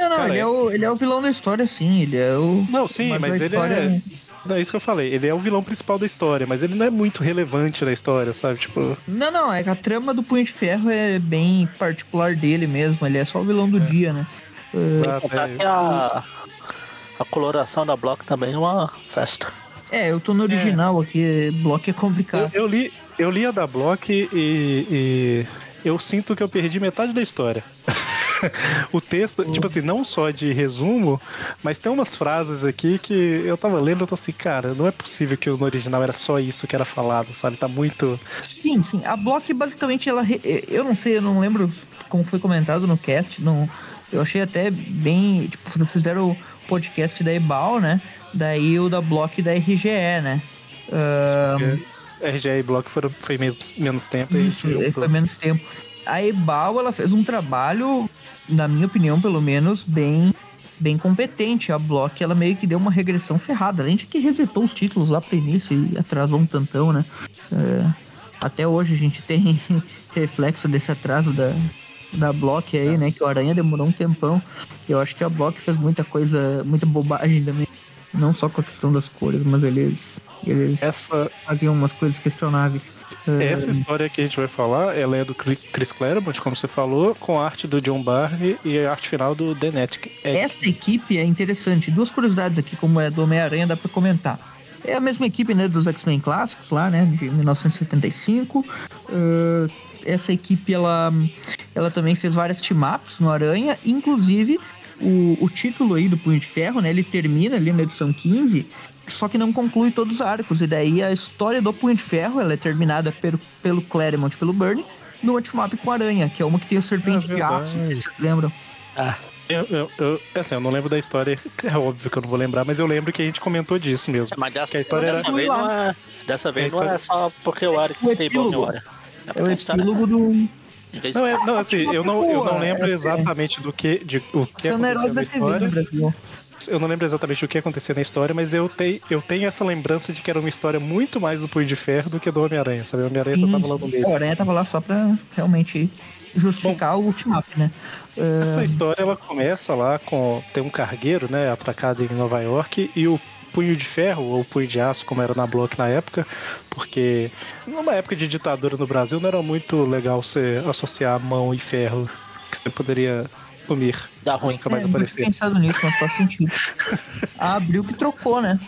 Não, não, Cara, ele, é- é o, ele é o vilão da história, sim. Ele é o. Não, sim, mas ele história- é. Não, é isso que eu falei. Ele é o vilão principal da história, mas ele não é muito relevante na história, sabe? Tipo, Não, não, é que a trama do Punho de Ferro é bem particular dele mesmo. Ele é só o vilão do dia, né? Ah, exato, Contar é. que a, a coloração da Block também é uma festa. é, eu tô no original aqui. Bloco é complicado. Eu, eu li, eu li a da Block e, e eu sinto que eu perdi metade da história. o texto, tipo assim, não só de resumo, mas tem umas frases aqui que eu tava lendo e eu tô assim, cara, não é possível que no original era só isso que era falado, sabe? Tá muito. Sim, sim. A Block basicamente ela. re- Eu não sei, eu não lembro como foi comentado no cast. Não, eu achei até bem. Tipo, fizeram o podcast da Ebal, né? Daí o da Block e da RGE, né? Ah, RGA e Block foram, foi menos, menos tempo e isso, juntou. foi menos tempo. A Ebal, ela fez um trabalho, na minha opinião, pelo menos, bem. Bem competente. A Block, ela meio que deu uma regressão ferrada. Além de que resetou os títulos lá pro início e atrasou um tantão, né? É, até hoje a gente tem reflexo desse atraso da, da Block aí, né? Que o Aranha demorou um tempão. Eu acho que a Block fez muita coisa, muita bobagem também. Não só com a questão das cores, mas eles, eles Essa, faziam umas coisas questionáveis. É, Essa história que a gente vai falar, ela é do Chris Claremont, como você falou, com a arte do John Barney e a arte final do Denetic. Essa equipe é interessante. Duas curiosidades aqui, como é do Homem-Aranha, dá pra comentar. É a mesma equipe né, dos X-Men clássicos lá, né? De 1975. Uh, essa equipe, ela, ela também fez várias team-ups no Aranha. Inclusive, o, o título aí do Punho de Ferro, né? Ele termina ali na edição 15, só que não conclui todos os arcos. E daí a história do Punho de Ferro, ela é terminada pelo, pelo Claremont, pelo Byrne, numa team-up com a Aranha, que é uma que tem o Serpente É de Aço, vocês lembram? Ah, Eu, eu, eu, assim, eu não lembro da história, é óbvio que eu não vou lembrar, mas eu lembro que a gente comentou disso mesmo. mas dessa, Que a história dessa era- vez não é. Dessa vez A não é história- só porque o Eric o tem boa memória. É É o história. epílogo do, Não, é, não assim, eu não, eu não lembro é- exatamente do que, de, o que aconteceu na no história. Eu não lembro exatamente o que acontecia na história, mas eu, te, eu tenho essa lembrança de que era uma história muito mais do Punho de Ferro do que do Homem-Aranha, sabe? O Homem-Aranha só tava lá no meio. O Aranha tava lá só pra realmente justificar o ultimato, né? Ah, Essa história ela começa lá com tem um cargueiro, né, atracado em Nova York e o punho de ferro ou punho de aço, como era na Block na época, porque numa época de ditadura no Brasil não era muito legal você associar mão e ferro, que você poderia sumir, Dá ruim. nunca mais é, aparecer. pensado nisso, mas faz sentido. A Abril que trocou, né?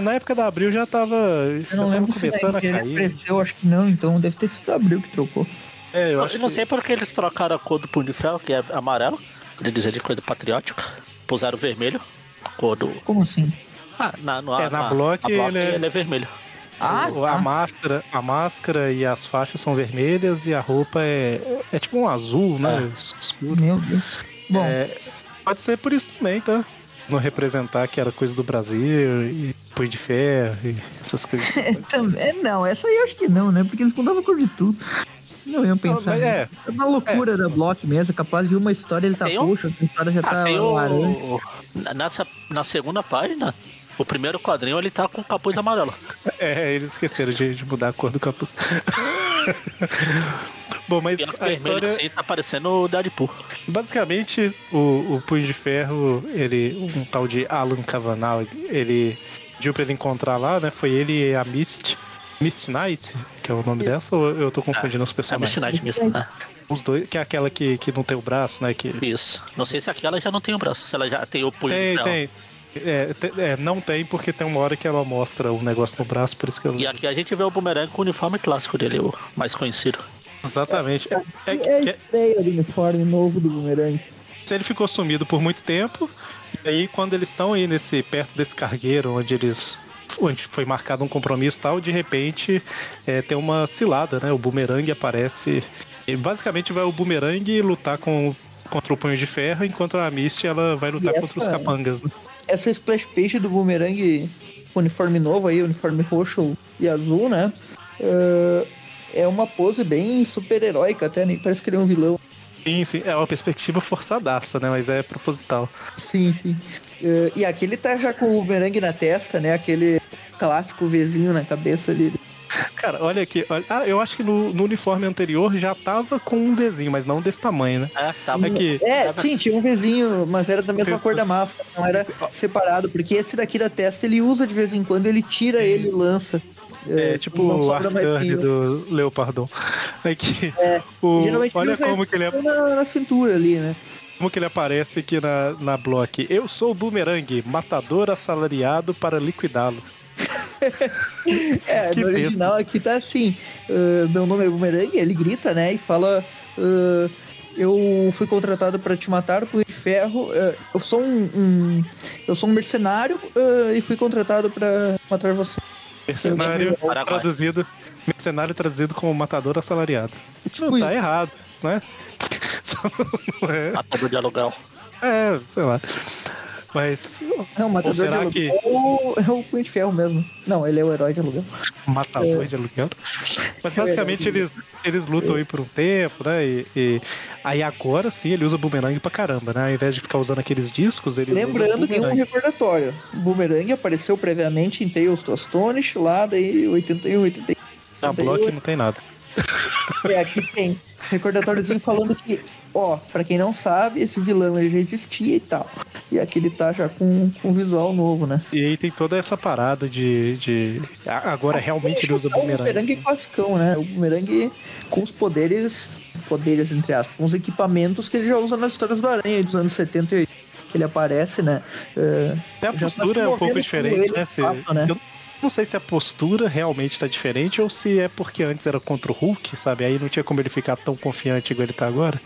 Na época da Abril já tava, Eu já não tava lembro se começando a cair. apareceu, acho que não, então deve ter sido a Abril que trocou. É, eu Eu, acho não que- sei porque eles trocaram a cor do punho de ferro, que é amarelo, queria dizer de coisa patriótica. Puseram vermelho, a cor do. Como assim? Ah, na, no, É, na Block ele é- ele é vermelho. Ah, O- a tá. máscara, a máscara e as faixas são vermelhas e a roupa é, é tipo um azul, né? es- Escuro. Meu Deus. Bom, É, pode ser por isso também, tá? Não representar que era coisa do Brasil e punho de ferro e essas coisas. também, é, não, essa aí eu acho que não, né? Porque eles mudavam a cor de tudo. Não iam pensar. mas é. é uma loucura da Block mesmo, é capaz de uma história ele tá Tem roxo, outra história já Ah, tá laranja. o. na- Nessa, na segunda página, o primeiro quadrinho ele tá com capuz amarelo. É, eles esqueceram de, de mudar a cor do capuz. Bom, mas E a história. assim tá parecendo o Deadpool. Basicamente, o, o Punho de Ferro, ele, um tal de Alan Cavanagh, ele pediu pra ele encontrar lá, né? Foi ele e a Mist. Mist Knight, que é o nome dessa, ou eu tô confundindo os É a personagens? Missinagem mesmo, né? Os dois, que é aquela que, que não tem o braço, né? Que... Isso. Não sei se aquela já não tem o braço, se ela já tem o punho de Tem, tem. É, é, não tem, porque tem uma hora que ela mostra um negócio no braço, por isso que eu. E aqui a gente vê o bumerangue com o uniforme clássico dele, o mais conhecido. Exatamente. É, é, É estreia do uniforme novo do Boomerang. ele ficou sumido por muito tempo. E aí, quando eles estão aí nesse perto desse cargueiro, onde eles. Onde foi marcado um compromisso e tal, de repente é, tem uma cilada, né? O bumerangue aparece. E basicamente vai o bumerangue lutar com, contra o punho de ferro, enquanto a Misty ela vai lutar E contra os essa- capangas. Né? Essa splash page do Boomerang, uniforme novo aí, uniforme roxo e azul, né? É, é uma pose bem super-heróica até, nem parece que ele é um vilão. Sim, sim. É uma perspectiva forçadaça, né? Mas é proposital. Sim, sim. É, e aqui ele tá já com o bumerangue na testa, né? Aquele clássico Vzinho na cabeça dele. Cara, olha aqui. Olha... Ah, eu acho que no, no uniforme anterior já tava com um Vzinho, mas não desse tamanho, né? É, tava Aqui. É, sim, tinha um Vzinho, mas era da mesma Texto. cor da máscara, não era separado, porque esse daqui da testa ele usa de vez em quando, ele tira ele e lança. É, tipo não o Arturne do Leopardon. Aqui. É, O- olha como que, ele, isso na, na cintura ali, né? como que ele aparece aqui na, na block. Eu sou o Boomerang, matador assalariado para liquidá-lo. É, Que no original aqui tá assim: ah, meu nome é Boomerang, ele grita, né? E fala: ah, Eu fui contratado para te matar por ferro. eu sou um, um- Eu sou um mercenário ah, e fui contratado para matar você. Mercenário traduzido. Mercenário traduzido como matador assalariado. Tipo Não tá errado, né? Só não é. matador de aluguel. É, sei lá. Mas Não, o matador será de que- aluguel é o Punho de Ferro mesmo. Não, ele é o herói de aluguel. matador de aluguel. Mas basicamente eles, eles lutam aí por um tempo, né? E, e aí agora sim ele usa bumerangue pra caramba, né? Ao invés de ficar usando aqueles discos, ele Lembrando usa que um recordatório: o Boomerang apareceu previamente em Tales to Astonish, lá daí 81, 82. Na block não tem nada. É, aqui tem recordatóriozinho falando que, ó, pra quem não sabe, esse vilão ele já existia e tal. E aqui ele tá já com, com visual novo, né? E aí tem toda essa parada de. de... Agora realmente ele usa o bumerangue. bumerangue classicão, né? O bumerangue com os poderes, poderes entre aspas, com os equipamentos que ele já usa nas histórias do Aranha dos anos 70 e 80, que ele aparece, né? É, Até a tá postura é um pouco diferente, ele, né? fato, né? Eu não sei se a postura realmente tá diferente ou se é porque antes era contra o Hulk, sabe? Aí não tinha como ele ficar tão confiante igual ele tá agora.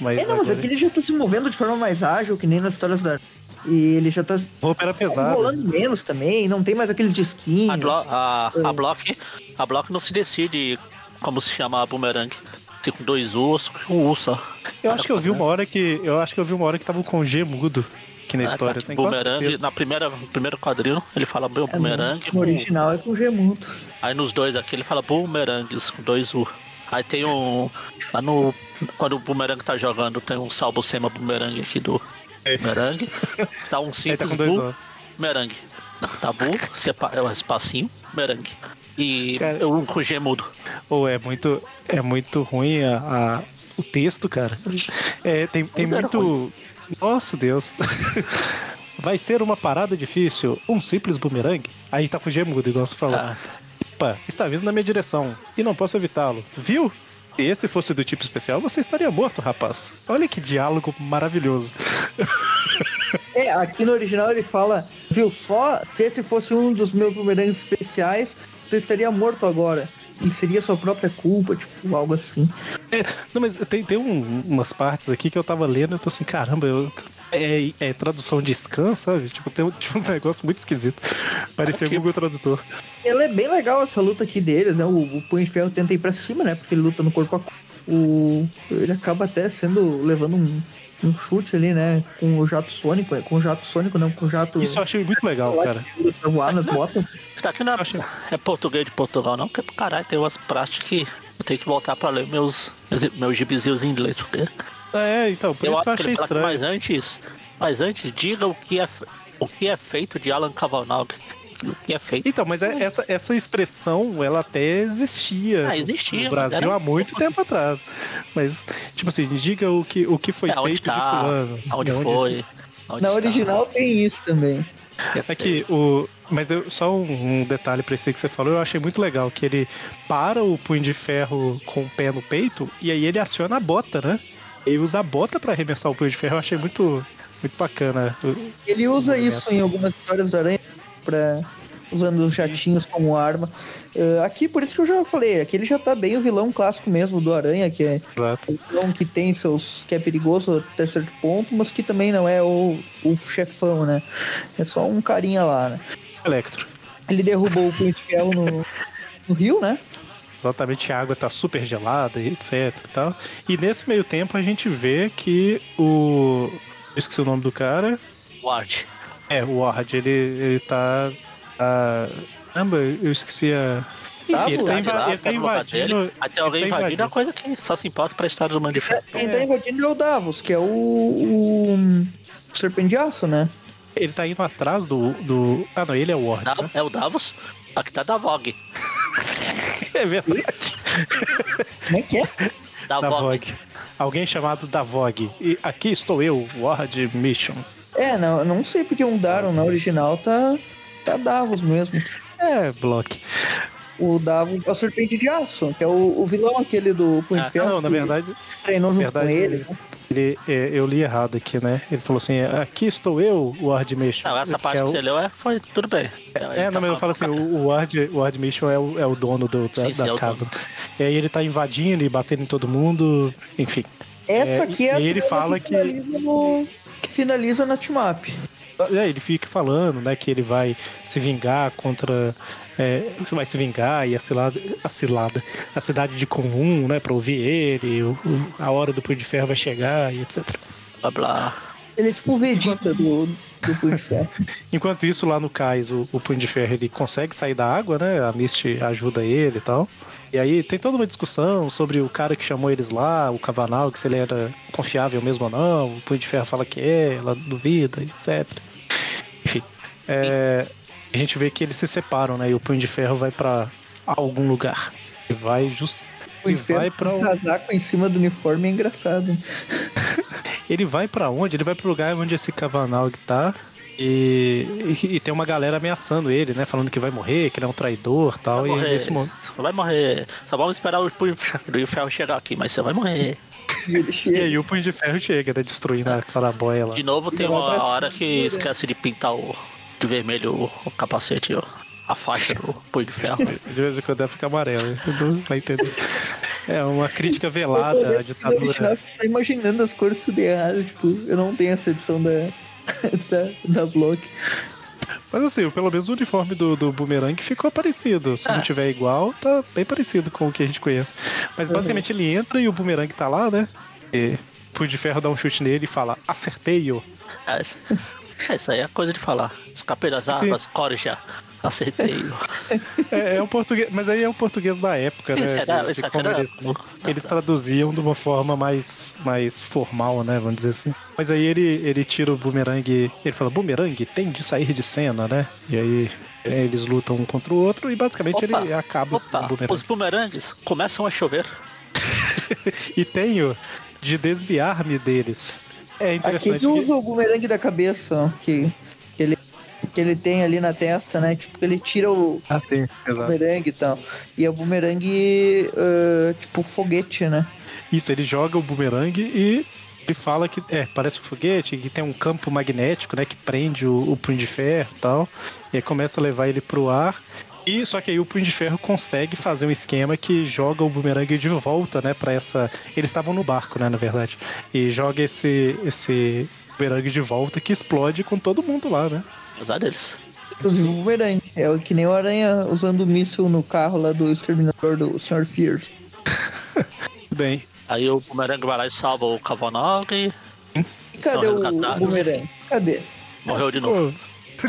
Mas, É, não, mas agora aqui ele já tá se movendo de forma mais ágil, que nem nas histórias da. E ele já tá roupa era pesada. rolando menos também, não tem mais aqueles disquinhos. A, Glo a, a Block, a Block não se decide como se chama a bumerangue. Se com dois ursos, com um urso. só. Eu acho que eu vi uma hora que. Eu acho que eu vi uma hora que tava com G mudo aqui na Ah, história. tá, Tem bumerangue, certeza. na primeira, no primeiro quadrinho, ele fala É, bumerangue. no com- original é com gemudo. Aí nos dois aqui ele fala bumerangues com dois U. Aí tem um. Lá no. Quando o bumerangue tá jogando, tem um salvo sema bumerangue aqui do. Merengue. Tá um Ele tá simples com dois bu. Não, tabu, sepa, é um espacinho, merengue. E Cara- eu um com G mudo. Ou é muito, é muito ruim a, a- o texto, cara. É, tem tem Tudo era Nossa Deus. Vai ser uma parada difícil, um simples bumerangue. Aí tá com gemudo, igual você falou. Ah, Opa, está vindo na minha direção e não posso evitá-lo. Viu? Se esse fosse do tipo especial, você estaria morto, rapaz. Olha que diálogo maravilhoso. É, aqui no original ele fala, viu, só se esse fosse um dos meus bumerangues especiais, você estaria morto agora. E seria sua própria culpa, tipo, algo assim. Não, mas tem, tem um- umas partes aqui que eu tava lendo e eu tô assim, caramba, eu, é, é tradução de scan, sabe? Tipo, tem, um- tinha uns negócios muito esquisitos. Parecia Aqui. Google Tradutor. Ela é bem legal essa luta aqui deles, né? O, o Punho de Ferro tenta ir pra cima, né? Porque ele luta no corpo a corpo. O, ele acaba até sendo, levando um, um chute ali, né? Com o jato sônico, é, com o jato sônico, não, com o jato... Isso eu achei muito legal, cara. Voar nas botas. Isso aqui não é, é português de Portugal, não, porque caralho, tem umas práticas que eu tenho que voltar pra ler meus, meus, meus gibizinhos em inglês, porque É, então, por eu isso que eu achei estranho. mais antes, mas antes, diga o que é, o que é feito de Alan Kavanagh. O que é feito. Então, mas é- essa, essa expressão, ela até existia Ah, existia, no Brasil há muito tempo atrás. Mas, tipo assim, diga o que, o que foi É, onde feito de tá, fulano. aonde de foi. Onde Na está. original tem isso também. É Aqui, o. Mas eu, só um, um detalhe pra esse aí que você falou, eu achei muito legal, que ele para o punho de ferro com o pé no peito e aí ele aciona a bota, né? Ele usa a bota pra arremessar o punho de ferro, eu achei muito, muito bacana. Ele usa isso em algumas histórias do Aranha, pra, usando os jatinhos como arma. Eh, aqui, por isso que eu já falei, aqui ele já tá bem o vilão clássico mesmo do Aranha, que é Exato. o vilão que tem seus. que é perigoso até certo ponto, mas que também não é o, o chefão, né? É só um carinha lá, né? Electro. Ele derrubou o Ferro no, no rio, né? Exatamente, a água tá super gelada e etc e tal. E nesse meio tempo a gente vê que o. eu Esqueci o nome do cara. Ward. É, o Ward, ele, ele tá. tá... Caramba, eu esqueci a. Enfim, ele tá, inva- lá, ele tá tá invadindo. dele. Até alguém tá invadindo é uma coisa que só se importa pra história do Mano de Ferro. Quem tá invadindo é o Davos, que é o. o Serpente de Aço, né? Ele tá indo atrás do. do... Ah, não, ele é o Ward. Da- Né? É o Davos. Aqui tá da Vogue. É verdade. Como é que é? Da, Da Vogue. Vogue. Alguém chamado da Vogue. E aqui estou eu, Ward Mission. É, não, não sei porque um Daron na original tá. tá Davos mesmo. É, Block. O Davos é o Serpente de Aço, que é o, o vilão aquele do Punho Ah, de Ferro. Não, na que verdade, Treinou junto verdade, com ele. né? ele, é, eu li errado aqui, né? Ele falou assim: aqui estou eu, Ward Mission. Não, essa parte é que o- você leu é, foi tudo bem. É, não, mas eu falo assim, o o Ward, o Ward Mission é o, é o dono do, da, Sim, sim, da é o casa. E aí ele tá invadindo e batendo em todo mundo, enfim. Essa É, aqui é a e ele fala que- no- que finaliza na Timap. É, ele fica falando, né, que ele vai se vingar contra. é, vai se vingar e a cilada, a cilada, a cidade de Comum, né, pra ouvir ele, o- o- a hora do Punho de Ferro vai chegar e etc. Blá blá. Ele é tipo o Vegeta do, do Punho de Ferro. Enquanto isso, lá no cais, o, o Punho de Ferro ele consegue sair da água, né? A Misty ajuda ele e tal. E aí tem toda uma discussão sobre o cara que chamou eles lá, o Cavanal, que se ele era confiável mesmo ou não. O Punho de Ferro fala que é, ela duvida, etc. Enfim, é, a gente vê que eles se separam, né? E o Punho de Ferro vai pra algum lugar. E vai just... Ele vai pra com um- casaco em cima do uniforme é engraçado. Ele vai pra onde? Ele vai pro lugar onde esse Cavanal tá. E, e, e tem uma galera ameaçando ele, né? Falando que vai morrer, que ele é um traidor tal. Vai E morrer. nesse momento. Você vai morrer. Só vamos esperar o punho do ferro chegar aqui, mas você vai morrer. E aí o punho de ferro chega, né? Destruindo a clarabóia lá. De novo tem uma hora que esquece de pintar o de vermelho o, capacete, ó, a faixa do punho de ferro. De vez em quando ela fica amarela. Não vai entender. É uma crítica velada à ditadura. tá imaginando as cores tudo errado. Tipo, eu não tenho essa edição da, da, da Block. Mas assim, pelo menos o uniforme do, do Boomerang ficou parecido. Se não Ah. tiver igual, tá bem parecido com o que a gente conhece. Mas basicamente ele entra e o Boomerang tá lá, né? E o punho de ferro dá um chute nele e fala: Acertei-o. É, isso, é, isso aí é coisa de falar. Escapei das Sim. armas, corja. Aceitei. É, é o português, mas aí é o português da época, né? Era, de- de aqui era- eles, eles traduziam de uma forma mais, mais formal, né? Vamos dizer assim. Mas aí ele, ele tira o bumerangue. Ele fala: bumerangue tem de sair de cena, né? E aí é, eles lutam um contra o outro e basicamente Opa, ele acaba com o Opa, bumerangue. os bumerangues começam a chover. E tenho de desviar-me deles. É interessante. Que- usa o bumerangue da cabeça, que, que, ele, tem ali na testa, né? Tipo, que ele tira o Ah, sim, exato. bumerangue e tal. E é o bumerangue, ah, tipo, foguete, né? Isso, ele joga o bumerangue e ele fala que é, parece um foguete, que tem um campo magnético, né, que prende o, o punho de ferro e tal. E aí começa a levar ele pro ar. E só que aí o punho de ferro consegue fazer um esquema que joga o bumerangue de volta, né, para essa. Eles estavam no barco, né, na verdade. E joga esse esse bumerangue de volta que explode com todo mundo lá, né? Apesar deles. Inclusive o bumerangue. É o que nem o Aranha usando o míssil no carro lá do exterminador do Sr. Fierce. Bem, Aí o bumerangue vai lá e salva o Cavonog. E cadê o, bumerangue? Cadê? Morreu de novo. Pô.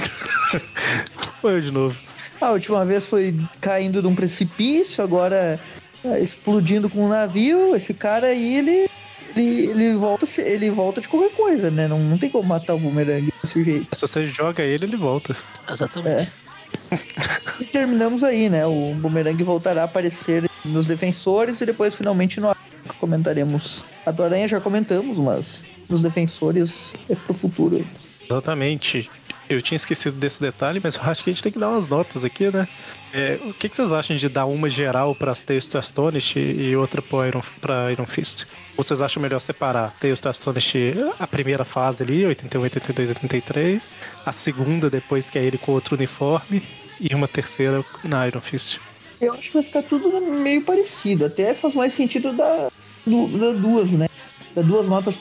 Foi eu de novo. A última vez foi caindo de um precipício, agora é, explodindo com um navio. Esse cara aí, ele, ele, ele, volta, se- ele volta de qualquer coisa, né? Não, não tem como matar o bumerangue desse jeito. Se você joga ele, ele volta. Exatamente. E terminamos aí, né? O bumerangue voltará a aparecer nos defensores e depois finalmente no Aranha comentaremos. A do Aranha já comentamos, mas nos defensores é pro futuro. Exatamente. Eu tinha esquecido desse detalhe, mas acho que a gente tem que dar umas notas aqui, né? É, o que, que vocês acham de dar uma geral para as Tales to Astonish e outra para Iron, Iron Fist? Ou vocês acham melhor separar Tales to Astonish a primeira fase ali, 81, 82, 83, a segunda depois que é ele com outro uniforme e uma terceira na Iron Fist? Eu acho que vai ficar tudo meio parecido. Até faz mais sentido dar du- dar duas, né? Dar duas notas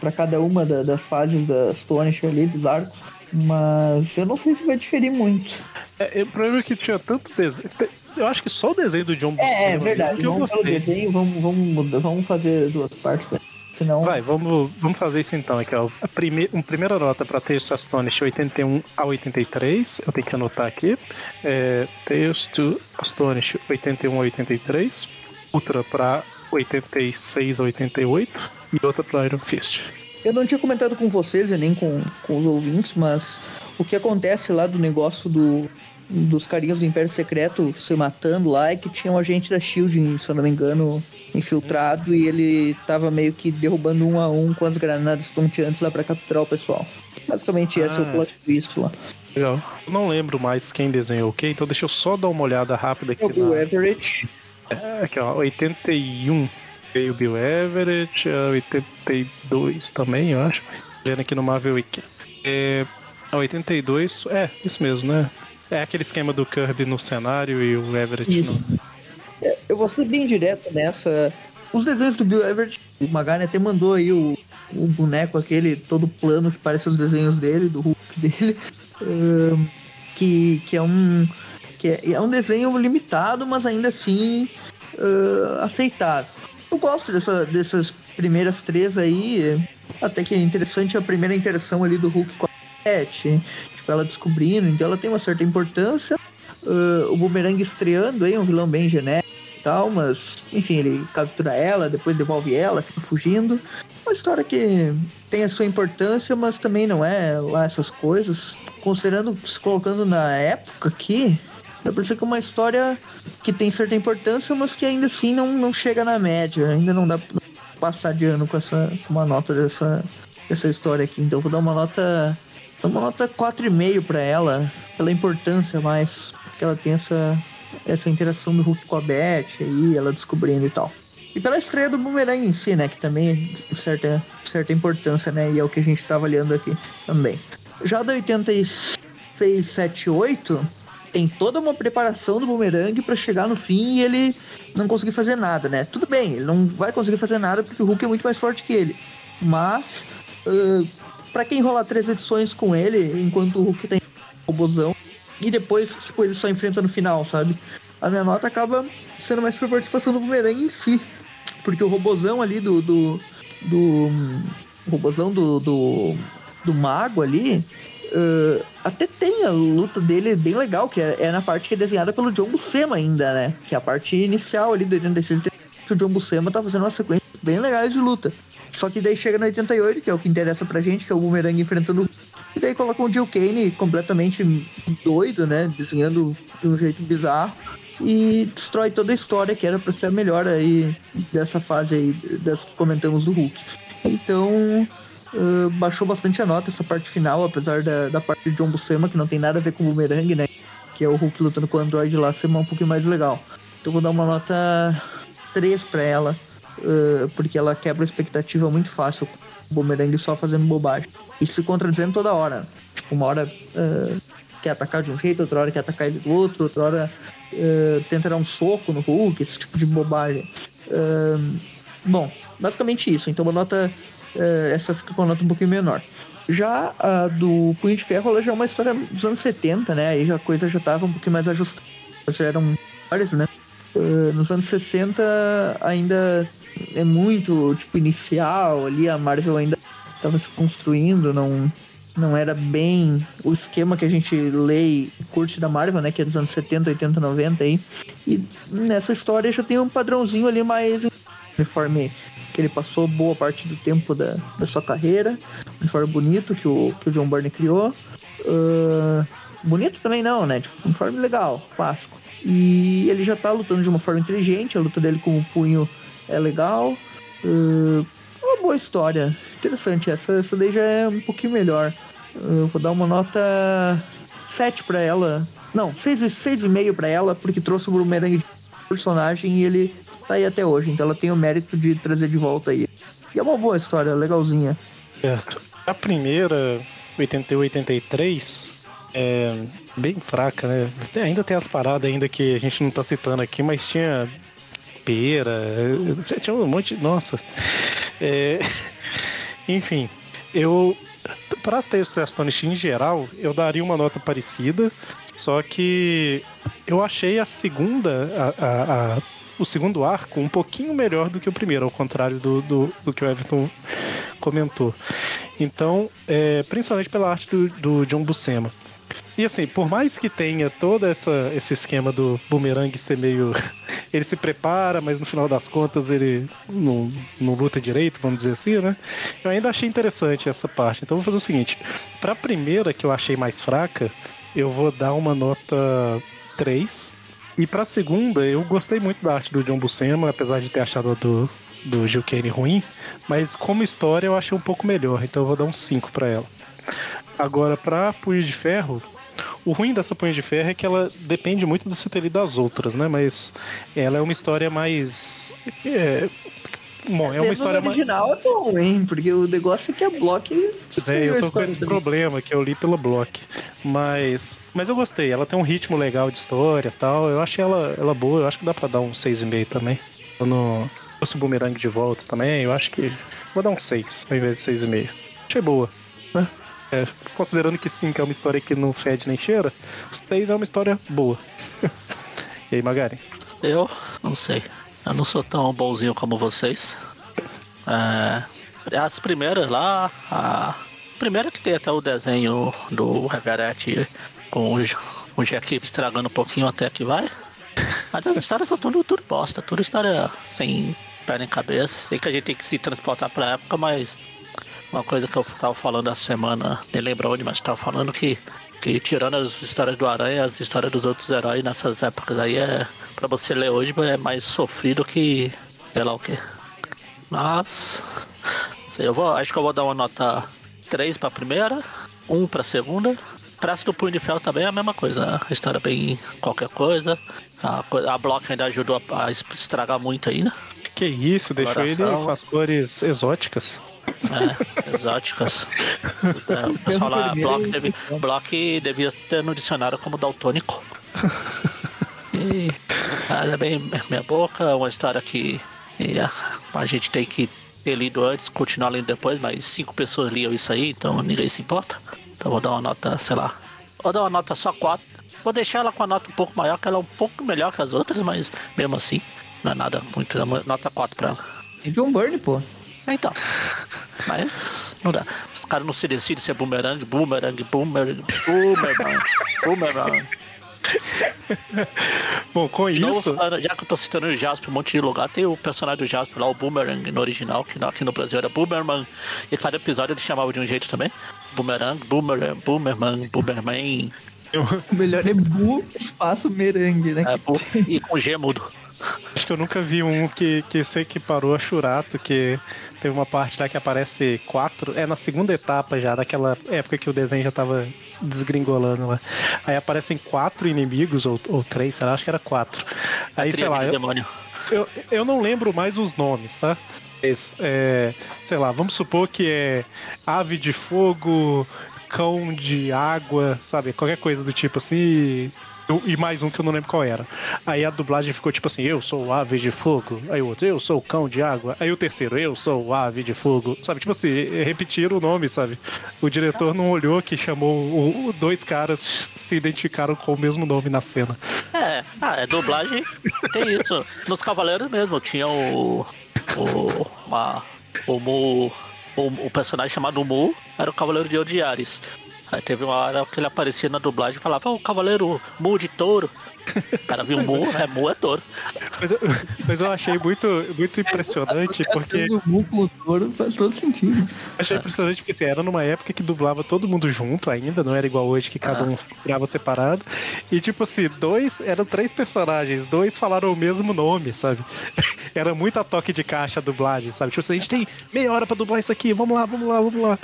pra cada uma da- das fases da Astonish ali, dos arcos. Mas eu não sei se vai diferir muito. É, é, o problema é que tinha tanto desenho. Eu acho que só o desenho do John É, é Buscema verdade. que eu Vamos pelo gostei. desenho, vamos, vamos, mudar- vamos fazer duas partes. Né? Senão. Vai, vamos, vamos fazer isso então aqui, ó. A prime, uma primeira nota para Tales to Astonish 81 a 83, eu tenho que anotar aqui. É, Tales to Astonish 81 a 83, outra para 86 a 88 e outra para Iron Fist. Eu não tinha comentado com vocês e nem com, com os ouvintes, mas o que acontece lá do negócio do, dos carinhas do Império Secreto se matando lá é que tinha um agente da Shield, se eu não me engano, infiltrado e ele tava meio que derrubando um a um com as granadas tonteantes lá pra capturar o pessoal. Basicamente esse é o Ah. plot twist lá. Legal. Eu não lembro mais quem desenhou o quê, então deixa eu só dar uma olhada rápida aqui. É o na- Everett. Aqui, ó, 81 veio o Bill Everett, a 82 também, eu acho. Vendo aqui no Marvel Wiki. É, a 82, é, isso mesmo, né? É aquele esquema do Kirby no cenário e o Everett Isso. no. É, eu vou ser bem direto nessa. Os desenhos do Bill Everett, o Magari até mandou aí o, o boneco aquele todo plano que parece os desenhos dele, do Hulk dele. ahn, que, que é um. Que é, é um desenho limitado, mas ainda assim ah, aceitável. Eu gosto dessa, dessas primeiras três aí. Até que é interessante a primeira interação ali do Hulk com a Cat, tipo, ela descobrindo, então ela tem uma certa importância. Ah, o Boomerang estreando aí, um vilão bem genérico e tal, mas enfim, ele captura ela, depois devolve ela, fica fugindo. Uma história que tem a sua importância, mas também não é lá essas coisas. Considerando, se colocando na época aqui, dá pra dizer que é uma história que tem certa importância, mas que ainda assim não, não chega na média. Ainda não dá pra passar de ano com essa com uma nota dessa, dessa história aqui. Então vou dar uma nota. Uma nota 4,5 pra ela, pela importância mais que ela tem essa, essa interação do Hulk com a Beth aí, ela descobrindo e tal. E pela estreia do Boomerang em si, né? Que também tem certa, certa importância, né? E é o que a gente tá avaliando aqui também. Já da 86, 78, tem toda uma preparação do Boomerang pra chegar no fim e ele não conseguir fazer nada, né? Tudo bem, ele não vai conseguir fazer nada porque o Hulk é muito mais forte que ele. Mas, uh, para quem rolar três edições com ele, enquanto o Hulk tem robozão, e depois, tipo, ele só enfrenta no final, sabe? A minha nota acaba sendo mais pra participação do Boomerang em si. Porque o robozão ali do. do. do o robozão do, do, do mago ali. Uh, até tem a luta dele bem legal, que é, é, na parte que é desenhada pelo John Buscema ainda, né? Que é a parte inicial ali do 86 que o John Buscema tá fazendo uma sequência bem legal de luta. Só que daí chega no 88, que é o que interessa pra gente, que é o Boomerang enfrentando. E daí coloca o Jill Kane completamente doido, né? Desenhando de um jeito bizarro. E destrói toda a história que era pra ser a melhor aí dessa fase aí, dessa que comentamos do Hulk. Então, uh, baixou bastante a nota essa parte final, apesar da, da parte de John Buscema, que não tem nada a ver com o Boomerang, né? Que é o Hulk lutando com o Android lá, ser um pouquinho mais legal. Então vou dar uma nota 3 pra ela uh, porque ela quebra a expectativa muito fácil. O Boomerang só fazendo bobagem. E se contradizendo toda hora. Tipo, uma hora uh, quer atacar de um jeito, outra hora quer atacar ele do outro, outra hora uh, tenta dar um soco no Hulk, esse tipo de bobagem. bom, basicamente isso. Então, uma nota. Essa fica com uma nota um pouquinho menor. Já a do Punho de Ferro, ela já é uma história dos anos 70, né? Aí já a coisa já tava um pouquinho mais ajustada. Já eram várias, né? Uh, nos anos 60 ainda é muito tipo inicial ali, a Marvel ainda estava se construindo, não não era bem o esquema que a gente lê e curte da Marvel, né, que é dos anos 70, 80, 90 aí. E nessa história já tem um padrãozinho ali mais uniforme que ele passou boa parte do tempo da, da sua carreira, um uniforme bonito que o, que o John Byrne criou. Uh, bonito também não, né? Tipo, uniforme legal, clássico. E ele já tá lutando de uma forma inteligente, a luta dele com o punho é legal. Uh, uma boa história. Interessante. Essa, essa daí já é um pouquinho melhor. Eu vou dar uma nota 7 para ela. Não, 6,5 para ela, porque trouxe o Boomerang de personagem e ele tá aí até hoje. Então ela tem o mérito de trazer de volta aí. E é uma boa história, legalzinha. Certo. A primeira, 81 83, é bem fraca, né? Ainda tem as paradas ainda que a gente não tá citando aqui, mas tinha pera, tinha um monte. Nossa. É, enfim, eu. Para as Tales to Astonish em geral, eu daria uma nota parecida, só que eu achei a segunda, a, a, o segundo arco, um pouquinho melhor do que o primeiro, ao contrário do, do, do que o Everton comentou. Então, é, principalmente pela arte do, do John Buscema. E assim, por mais que tenha todo essa, esse esquema do boomerang ser meio. ele se prepara, mas no final das contas ele não, não luta direito, vamos dizer assim, né? Eu ainda achei interessante essa parte. Então vou fazer o seguinte: pra primeira, que eu achei mais fraca, eu vou dar uma nota 3. E pra segunda, eu gostei muito da arte do John Buscema, apesar de ter achado a do, do Gil Kane ruim. Mas como história eu achei um pouco melhor, então eu vou dar um 5 pra ela. Agora, pra Punho de Ferro, o ruim dessa Punho de Ferro é que ela depende muito do CTL das outras, né? Mas ela é uma história mais. É... Bom, é uma história mais. original é bom, hein? Porque o negócio é que a Block. É, eu tô com esse problema que eu li pela Block. Mas. Mas eu gostei, ela tem um ritmo legal de história e tal. Eu achei ela, ela boa, eu acho que dá pra dar um 6,5 também. Eu não. o Boomerang de volta também, eu acho que. Vou dar um 6 ao invés de 6,5. Achei boa, né? É, considerando que 5 é uma história que não fede nem cheira, 6 é uma história boa. e aí, Magari? Eu não sei. Eu não sou tão bonzinho como vocês. É, as primeiras lá, a primeira que tem até o desenho do Reverete com o Jack estragando um pouquinho até que vai. Mas as histórias são tudo, tudo bosta, tudo história sem pé nem cabeça. Sei que a gente tem que se transportar pra época, mas uma coisa que eu tava falando essa semana, nem lembro onde, mas tava falando que, que tirando as histórias do Aranha, as histórias dos outros heróis nessas épocas aí é. Pra você ler hoje é mais sofrido que. sei lá o que. Mas. Sei, eu vou, acho que eu vou dar uma nota 3 pra primeira, 1 pra segunda. Praça do Punho de Ferro também é a mesma coisa. A história é bem qualquer coisa. A, a Block ainda ajudou a, a estragar muito né? Que isso, deixou ele com as cores exóticas. É, exóticas. É, o pessoal lá, Block, deve, Block devia ter no dicionário como daltônico. E é bem minha boca, uma história que a, a gente tem que ter lido antes, continuar lendo depois, mas cinco pessoas liam isso aí, então ninguém se importa. Então vou dar uma nota, sei lá. Vou dar uma nota só 4. Vou deixar ela com a nota um pouco maior, que ela é um pouco melhor que as outras, mas mesmo assim, não é nada muito. Nota 4 pra ela. E John Burn, pô. Então. Mas não dá. Os caras não se decidem se é boomerang, boomerang, boomerang, boomerang, boomerang. Bom, com isso, falando- já que eu tô citando o Jasper um monte de lugar, tem o personagem do Jasper lá, o Boomerang, no original, que aqui no Brasil era Boomerman. E cada episódio ele chamava de um jeito também. Boomerang, Boomerang, Boomerman, Boomerman. O melhor é Bu espaço merengue, né? É, bu- e com G mudo. Acho que eu nunca vi um que, que se equiparou a Churato, que teve uma parte lá que aparece quatro. É na segunda etapa já, daquela época que o desenho já tava desgringolando lá. Aí aparecem quatro inimigos, ou, ou três, sei lá, acho que era quatro. Aí, sei lá, eu, eu, eu não lembro mais os nomes, tá? É, sei lá, vamos supor que é ave de fogo, cão de água, sabe? Qualquer coisa do tipo assim. E, mais um que eu não lembro qual era. Aí a dublagem ficou tipo assim: eu sou ave de fogo. Aí o outro, eu sou cão de água. Aí o terceiro, eu sou ave de fogo. Sabe? Tipo assim, repetiram o nome, sabe? O diretor não olhou que chamou o, o- dois caras se identificaram com o mesmo nome na cena. É, ah, é dublagem, tem isso. Nos Cavaleiros mesmo, tinha o. O. Uma, o Mu. O, o personagem chamado Mu era o Cavaleiro de Odiares. Aí teve uma hora que ele aparecia na dublagem e falava, "Ó, o Cavaleiro Mu de touro. O cara viu Mu, é Mu é touro. Mas eu, mas eu achei muito, muito impressionante porque. O Bu com o touro faz todo sentido. Achei impressionante porque assim, era numa época que dublava todo mundo junto ainda, não era igual hoje que cada um grava separado. E tipo assim, dois, eram três personagens, dois falaram o mesmo nome, sabe? Era muito a toque de caixa a dublagem, sabe? Tipo assim, a gente tem meia hora pra dublar isso aqui, vamos lá, vamos lá, vamos lá.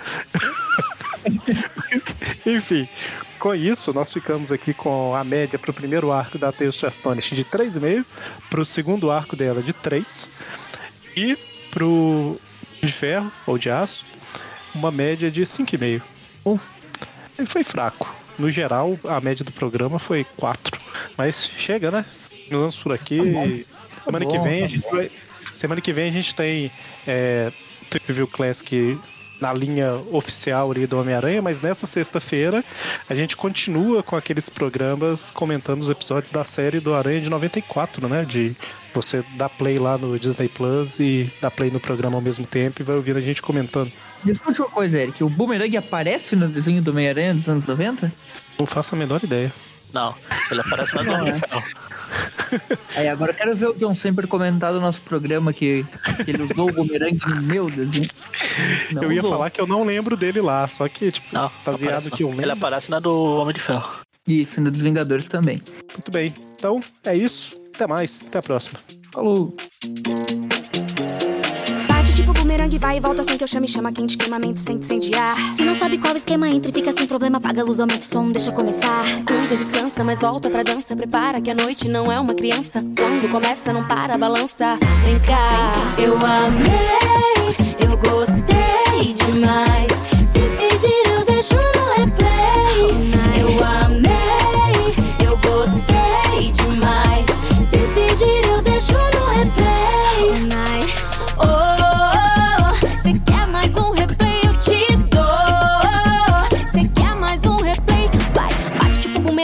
Enfim, com isso, nós ficamos aqui com a média pro primeiro arco da Tales to Astonish de 3,5, pro segundo arco dela de 3, e pro de ferro ou de aço, uma média de 5,5. Bom, ele foi fraco. No geral, a média do programa foi 4. Mas chega, né? Nos vamos por aqui. semana que bom, vem tá a gente vai. Semana que vem a gente tem é, Trip View Classic na linha oficial ali do Homem-Aranha, mas nessa sexta-feira a gente continua com aqueles programas comentando os episódios da série do Aranha de 94, né? De você dar play lá no Disney Plus e dar play no programa ao mesmo tempo e vai ouvindo a gente comentando. Discute uma coisa, Eric. O Boomerang aparece no desenho do Homem-Aranha dos anos 90? Não faço a menor ideia. Não, ele aparece na Ferro. Aí agora eu quero ver o John sempre comentar do nosso programa que, que ele usou o Boomerang no meu desenho. Não eu ia usou. falar que eu não lembro dele lá, só que, tipo, Não, baseado aparece no que eu lembro. Ele aparece na do Homem de Ferro. Isso, no dos Vingadores também. Muito bem. Então, é isso. Até mais. Até a próxima. Falou! Bumerangue, vai e volta sem que eu chame, chama quente, queima mente, sente incendiar. Se não sabe qual esquema, entra e fica sem problema. Apaga a luz, aumenta o som, deixa começar. Se cuida, descansa, mas volta pra dança. Prepara que a noite não é uma criança. Quando começa, não para, balança. Vem cá, eu amei, eu gostei demais. Se pedir,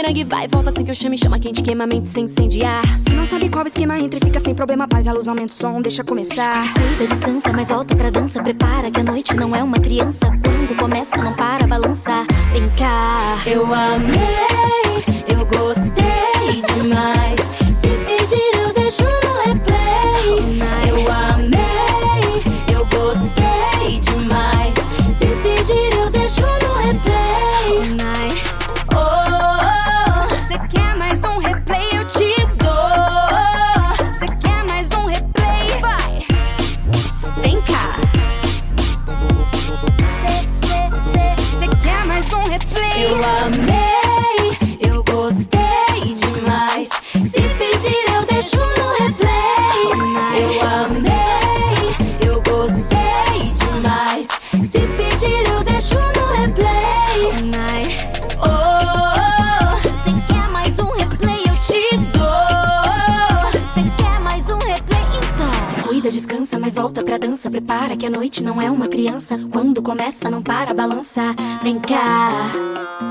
bumerangue, vai, volta sem que eu chame, chama quente, queima a mente sem incendiar. Se não sabe qual esquema, entra e fica sem problema, apaga a luz, aumenta o som, deixa começar. Cuida, descansa, mas volta pra dança. Prepara que a noite não é uma criança. Quando começa, não para, balança. Vem cá, eu amei, eu gostei demais. Se pedir, eu deixo no replay. Pra dança. Prepara que a noite não é uma criança. Quando começa, não para, balança. Vem cá.